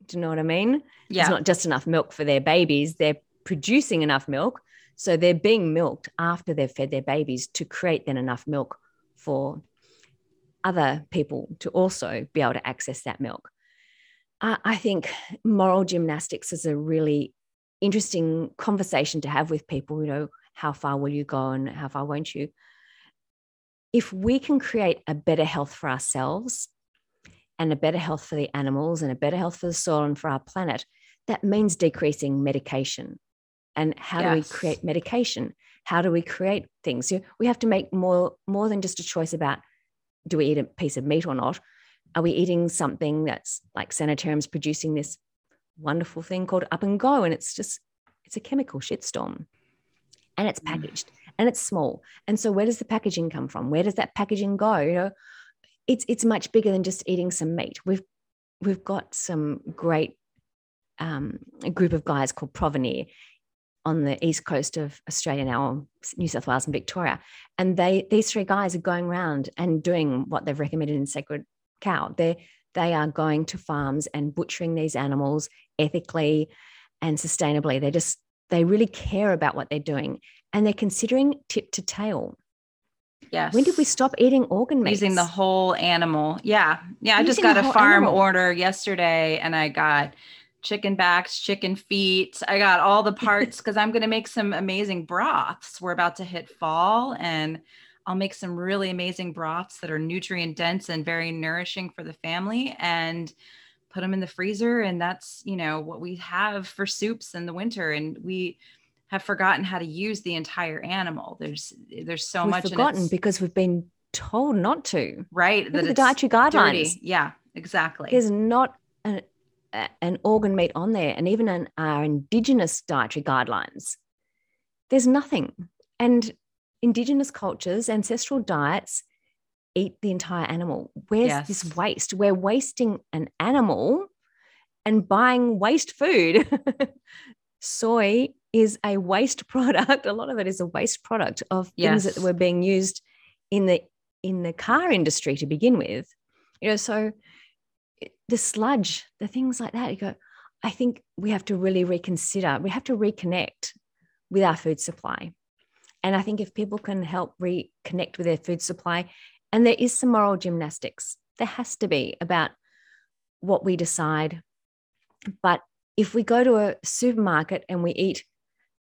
Do you know what I mean? Yeah. It's not just enough milk for their babies. They're producing enough milk. So they're being milked after they've fed their babies to create then enough milk for other people to also be able to access that milk. I think moral gymnastics is a really interesting conversation to have with people. You know, how far will you go and how far won't you? If we can create a better health for ourselves and a better health for the animals and a better health for the soil and for our planet, that means decreasing medication. And how yes. do we create medication? How do we create things? So we have to make more more than just a choice about do we eat a piece of meat or not? Are we eating something that's like Sanitarium's producing this wonderful thing called Up and Go? And it's just, it's a chemical shitstorm. And it's mm. packaged and it's small. And so where does the packaging come from? Where does that packaging go? You know, it's it's much bigger than just eating some meat. We've we've got some great um, a group of guys called Provenir on the east coast of Australia now, New South Wales and Victoria, and they these three guys are going around and doing what they've recommended in Sacred Cow. They they are going to farms and butchering these animals ethically and sustainably. They just they really care about what they're doing, and they're considering tip to tail. Yes. When did we stop eating organ meat? Using the whole animal. Yeah. Yeah. I just got a farm animal. order yesterday and I got chicken backs, chicken feet. I got all the parts because I'm going to make some amazing broths. We're about to hit fall and I'll make some really amazing broths that are nutrient dense and very nourishing for the family and put them in the freezer. And that's, you know, what we have for soups in the winter. And we have forgotten how to use the entire animal. There's, there's so we've much forgotten because we've been told not to. Right. Look that the dietary guidelines. Dirty. Yeah, exactly. There's not an, an organ meat on there. And even in our indigenous dietary guidelines, there's nothing. And indigenous cultures, ancestral diets eat the entire animal. Where's yes. this waste? We're wasting an animal and buying waste food. Soy is a waste product. A lot of it is a waste product of yes. things that were being used in the in the car industry to begin with. You know, so the sludge, the things like that. You go, I think we have to really reconsider. We have to reconnect with our food supply. And I think if people can help reconnect with their food supply, and there is some moral gymnastics, there has to be about what we decide. But if we go to a supermarket and we eat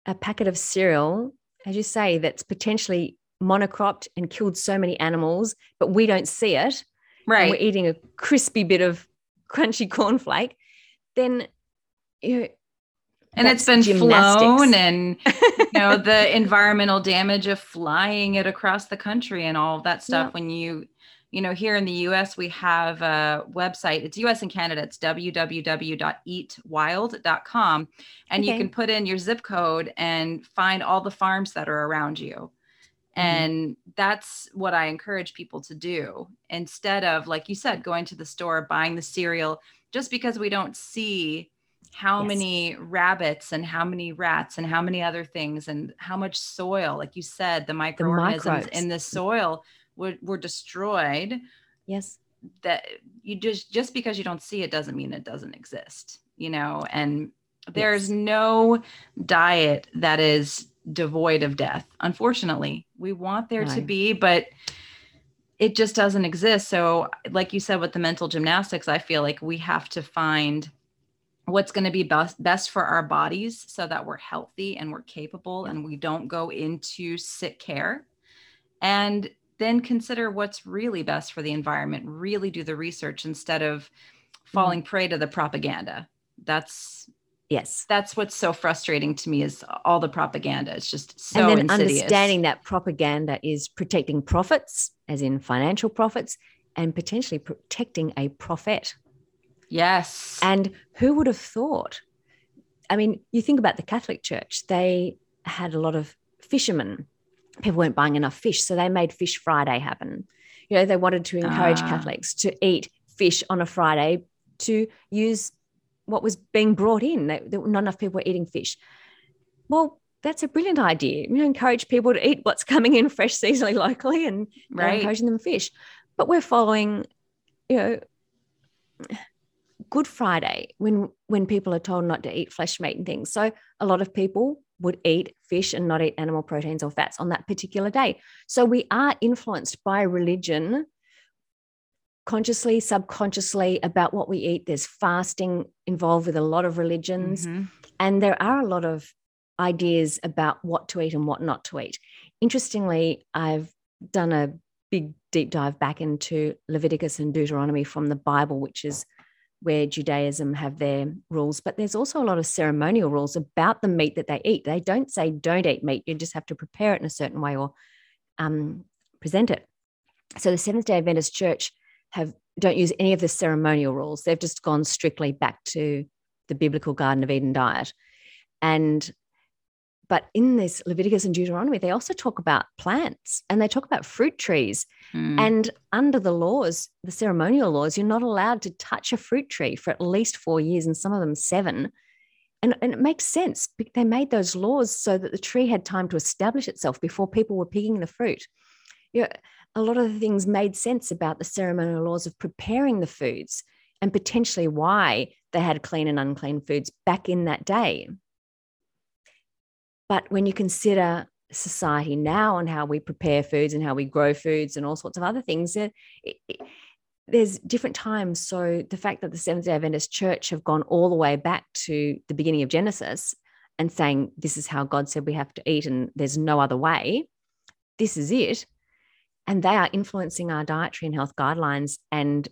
a packet of cereal, as you say, that's potentially monocropped and killed so many animals, but we don't see it, right? we're eating a crispy bit of crunchy cornflake, then you know, and it's been gymnastics. flown and you know the environmental damage of flying it across the country and all that stuff yeah. when you you know here in the us we have a website it's us and canada it's www.eatwild.com and okay. you can put in your zip code and find all the farms that are around you mm-hmm. and that's what i encourage people to do instead of like you said going to the store buying the cereal just because we don't see how yes. many rabbits and how many rats and how many other things and how much soil like you said the microorganisms the in the mm. soil were, were destroyed yes that you just just because you don't see it doesn't mean it doesn't exist you know and there's yes. no diet that is devoid of death unfortunately we want there right. to be but it just doesn't exist so like you said with the mental gymnastics i feel like we have to find what's going to be best best for our bodies so that we're healthy and we're capable and we don't go into sick care. And then consider what's really best for the environment really do the research instead of falling mm prey to the propaganda. That's yes. that's what's so frustrating to me is all the propaganda. It's just so and then insidious. understanding that propaganda is protecting profits as in financial profits and potentially protecting a prophet Yes. And who would have thought? I mean, you think about the Catholic Church, they had a lot of fishermen. People weren't buying enough fish, so they made Fish Friday happen. You know, they wanted to encourage ah. Catholics to eat fish on a Friday to use what was being brought in. That not enough people were eating fish. Well, that's a brilliant idea. You know, encourage people to eat what's coming in fresh seasonally locally and right. encouraging them fish. But we're following, you know, Good Friday when when people are told not to eat flesh meat and things. So a lot of people would eat fish and not eat animal proteins or fats on that particular day. So we are influenced by religion consciously, subconsciously about what we eat. There's fasting involved with a lot of religions. Mm-hmm. And there are a lot of ideas about what to eat and what not to eat. Interestingly, I've done a big deep dive back into Leviticus and Deuteronomy from the Bible, which is where Judaism have their rules, but there's also a lot of ceremonial rules about the meat that they eat. They don't say don't eat meat; you just have to prepare it in a certain way or um, present it. So the Seventh Day Adventist Church have don't use any of the ceremonial rules. They've just gone strictly back to the biblical Garden of Eden diet, and but in this Leviticus and Deuteronomy, they also talk about plants and they talk about fruit trees. Mm. And under the laws, the ceremonial laws, you're not allowed to touch a fruit tree for at least four years, and some of them seven. And, and it makes sense. They made those laws so that the tree had time to establish itself before people were picking the fruit. You know, a lot of the things made sense about the ceremonial laws of preparing the foods and potentially why they had clean and unclean foods back in that day. But when you consider society now and how we prepare foods and how we grow foods and all sorts of other things, it, it, there's different times. So the fact that the Seventh day Adventist Church have gone all the way back to the beginning of Genesis and saying, this is how God said we have to eat and there's no other way, this is it. And they are influencing our dietary and health guidelines and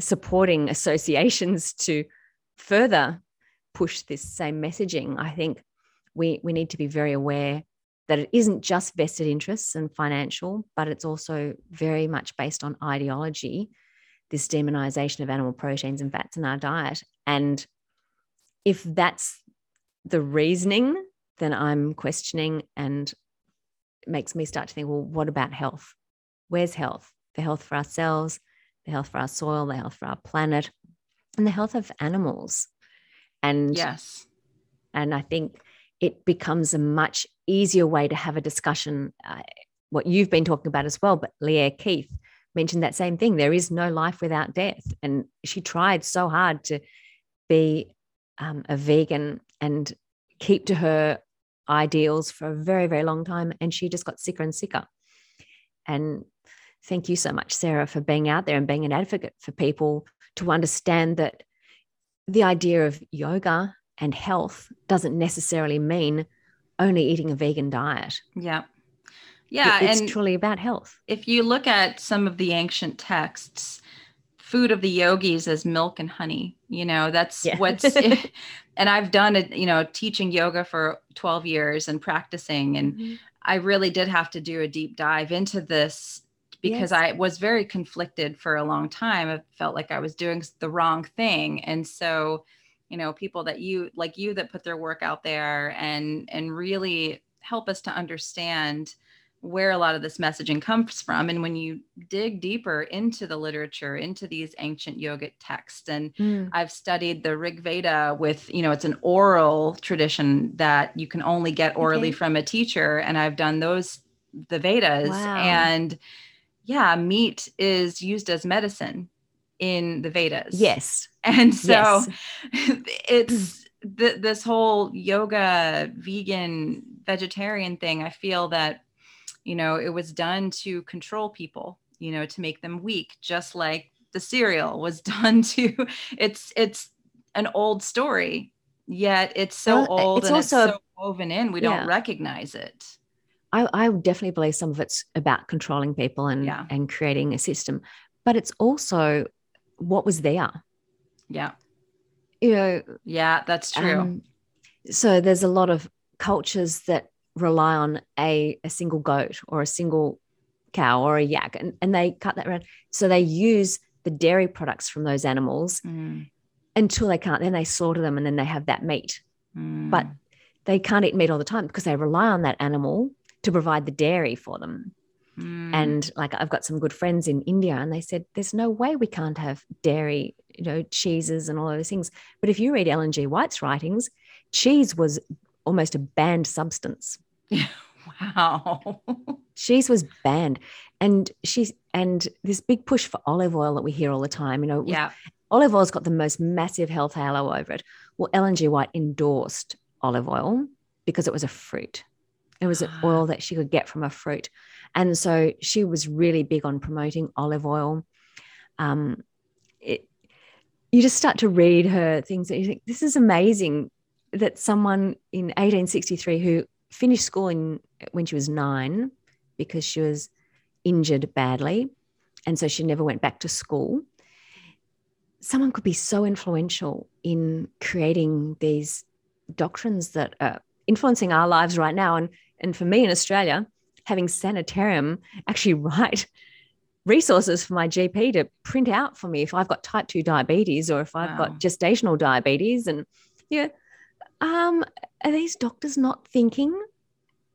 supporting associations to further push this same messaging. I think we, we need to be very aware that it isn't just vested interests and financial, but it's also very much based on ideology, this demonization of animal proteins and fats in our diet. And if that's the reasoning, then I'm questioning and it makes me start to think, well, what about health? Where's health? The health for ourselves, the health for our soil, the health for our planet, and the health of animals. And yes. And I think it becomes a much easier way to have a discussion. Uh, what you've been talking about as well, but Lierre Keith mentioned that same thing. There is no life without death. And she tried so hard to be um, a vegan and keep to her ideals for a very, very long time. And she just got sicker and sicker. And thank you so much, Sarah, for being out there and being an advocate for people to understand that the idea of yoga and health doesn't necessarily mean only eating a vegan diet. Yeah. Yeah. It's and truly about health. If you look at some of the ancient texts, food of the yogis is milk and honey. You know, that's yeah. what's, and I've done it, you know, teaching yoga for 12 years and practicing. And mm-hmm. I really did have to do a deep dive into this because yes. I was very conflicted for a long time. I felt like I was doing the wrong thing. And so, you know people that you like you that put their work out there and and really help us to understand where a lot of this messaging comes from and when you dig deeper into the literature into these ancient yogic texts and mm. i've studied the rig veda with you know it's an oral tradition that you can only get orally okay. from a teacher and i've done those the vedas wow. and yeah meat is used as medicine in the vedas yes and so yes. it's th- this whole yoga vegan vegetarian thing i feel that you know it was done to control people you know to make them weak just like the cereal was done to it's it's an old story yet it's so well, old it's and also, it's so woven in we yeah. don't recognize it I, I definitely believe some of it's about controlling people and yeah. and creating a system but it's also what was there yeah. You know, yeah, that's true. Um, so there's a lot of cultures that rely on a, a single goat or a single cow or a yak and, and they cut that around. So they use the dairy products from those animals mm. until they can't. Then they slaughter them and then they have that meat. Mm. But they can't eat meat all the time because they rely on that animal to provide the dairy for them. Mm. And like I've got some good friends in India and they said, there's no way we can't have dairy you know, cheeses and all those things. But if you read Ellen G. White's writings, cheese was almost a banned substance. wow. cheese was banned. And she's and this big push for olive oil that we hear all the time, you know, yeah. olive oil's got the most massive health halo over it. Well, Ellen G. White endorsed olive oil because it was a fruit. It was an ah. oil that she could get from a fruit. And so she was really big on promoting olive oil. Um, it, you just start to read her things and you think this is amazing that someone in 1863 who finished school in when she was nine because she was injured badly and so she never went back to school someone could be so influential in creating these doctrines that are influencing our lives right now. And, and for me in Australia, having Sanitarium actually write resources for my GP to print out for me if I've got type 2 diabetes or if I've wow. got gestational diabetes. And yeah, um, are these doctors not thinking?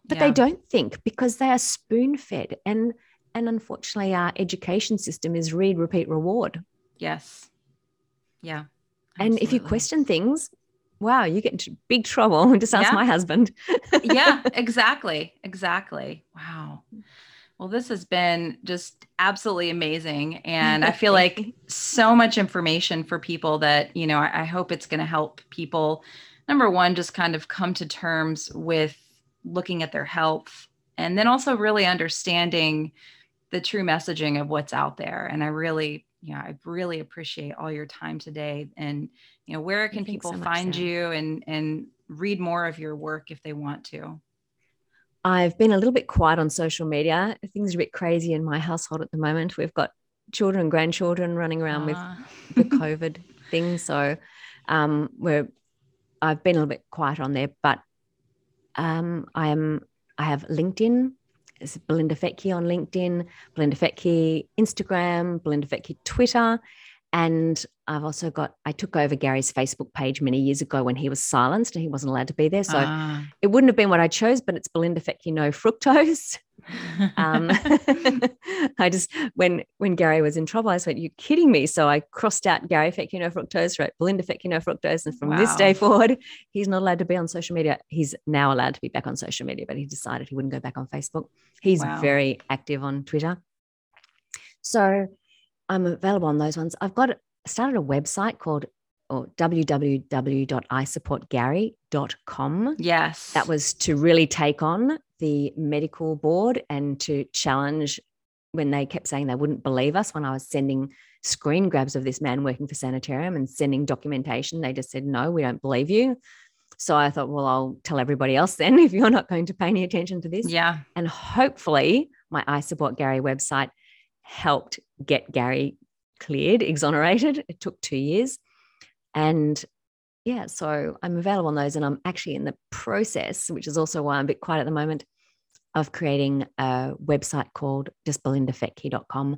But yeah. they don't think because they are spoon fed. And and unfortunately, our education system is read, repeat, reward. Yes. Yeah. Absolutely. And if you question things, wow, you get into big trouble. Just ask yeah. my husband. yeah, exactly. Exactly. Wow. Well, this has been just absolutely amazing. And I feel like so much information for people that, you know, I, I hope it's going to help people, number one, just kind of come to terms with looking at their health and then also really understanding the true messaging of what's out there. And I really yeah, I really appreciate all your time today. And you know, where can people so find you and and read more of your work if they want to? I've been a little bit quiet on social media. Things are a bit crazy in my household at the moment. We've got children and grandchildren running around with ah. the COVID thing, so um, we're I've been a little bit quiet on there, but um, I am I have LinkedIn it's Belinda Fettke on LinkedIn, Belinda Fettke Instagram, Belinda Fettke Twitter. And I've also got, I took over Gary's Facebook page many years ago when he was silenced and he wasn't allowed to be there. So ah. it wouldn't have been what I chose, but it's Belinda Fettke No Fructose. um, I just, when when Gary was in trouble, I said, You kidding me? So I crossed out Gary Fettke No Fructose, wrote Belinda No Fructose. And from wow. this day forward, he's not allowed to be on social media. He's now allowed to be back on social media, but he decided he wouldn't go back on Facebook. He's wow. very active on Twitter. So I'm available on those ones. I've got started a website called oh, or www.isupportgary.com. Yes. That was to really take on the medical board and to challenge when they kept saying they wouldn't believe us when I was sending screen grabs of this man working for Sanitarium and sending documentation. They just said, no, we don't believe you. So I thought, well, I'll tell everybody else then if you're not going to pay any attention to this. Yeah. And hopefully my I Support Gary website helped get Gary cleared, exonerated. It took two years. And yeah, so I'm available on those. And I'm actually in the process, which is also why I'm a bit quiet at the moment, of creating a website called justbelindafettke.com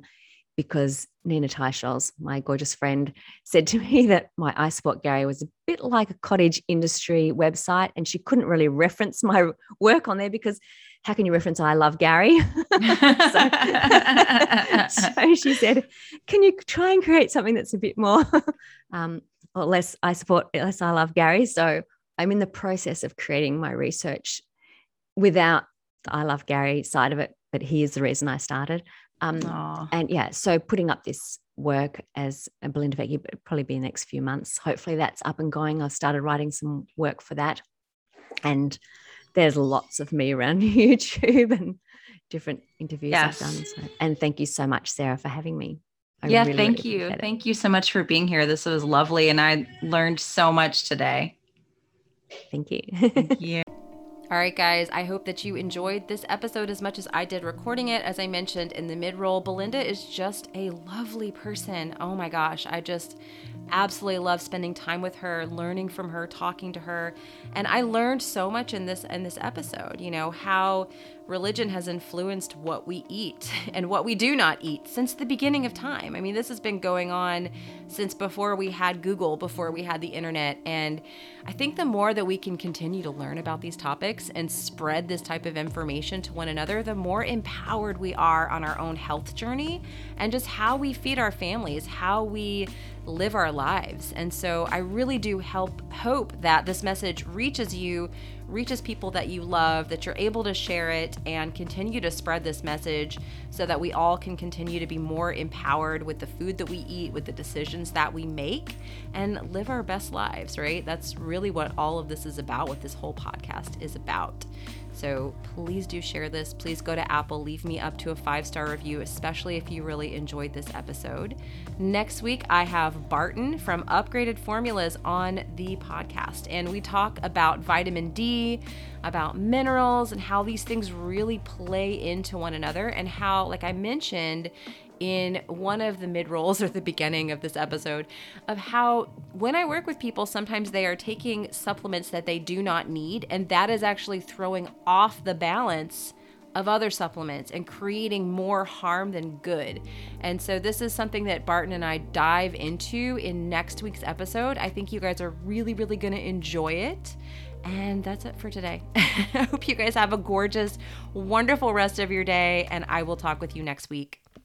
because Nina Teicholz, my gorgeous friend, said to me that my I Support Gary was a bit like a cottage industry website, and she couldn't really reference my work on there because how can you reference I love Gary? so, so, she said, can you try and create something that's a bit more um, or less I support less I love Gary. So I'm in the process of creating my research without the I love Gary side of it, but he is the reason I started. Um, and yeah, so putting up this work as a Belinda Fettke, probably be the next few months. Hopefully that's up and going. I've started writing some work for that. And there's lots of me around YouTube and different interviews yes. I've done. So, and thank you so much, Sarah, for having me. I yeah, really, thank really you. Thank you so much for being here. This was lovely. And I learned so much today. Thank you. thank you. All right, guys, I hope that you enjoyed this episode as much as I did recording it. As I mentioned in the mid roll, Belinda is just a lovely person. Oh my gosh, I just absolutely love spending time with her, learning from her, talking to her. And I learned so much in this in this episode, you know, how religion has influenced what we eat and what we do not eat since the beginning of time. I mean, this has been going on since before we had Google, before we had the internet. And I think the more that we can continue to learn about these topics and spread this type of information to one another, the more empowered we are on our own health journey and just how we feed our families, how we live our lives. And so I really do help hope that this message reaches you reaches people that you love, that you're able to share it and continue to spread this message so that we all can continue to be more empowered with the food that we eat, with the decisions that we make, and live our best lives, right? That's really what all of this is about, what this whole podcast is about. So please do share this. Please go to Apple, leave me up to a five star review, especially if you really enjoyed this episode. Next week, I have Barton from Upgraded Formulas on the podcast, and we talk about vitamin D, about minerals, and how these things really play into one another, and how, like I mentioned, in one of the mid rolls or the beginning of this episode of how when I work with people, sometimes they are taking supplements that they do not need, and that is actually throwing off the balance of other supplements and creating more harm than good. And so, this is something that Barton and I dive into in next week's episode. I think you guys are really, really going to enjoy it. And that's it for today. I hope you guys have a gorgeous, wonderful rest of your day, and I will talk with you next week.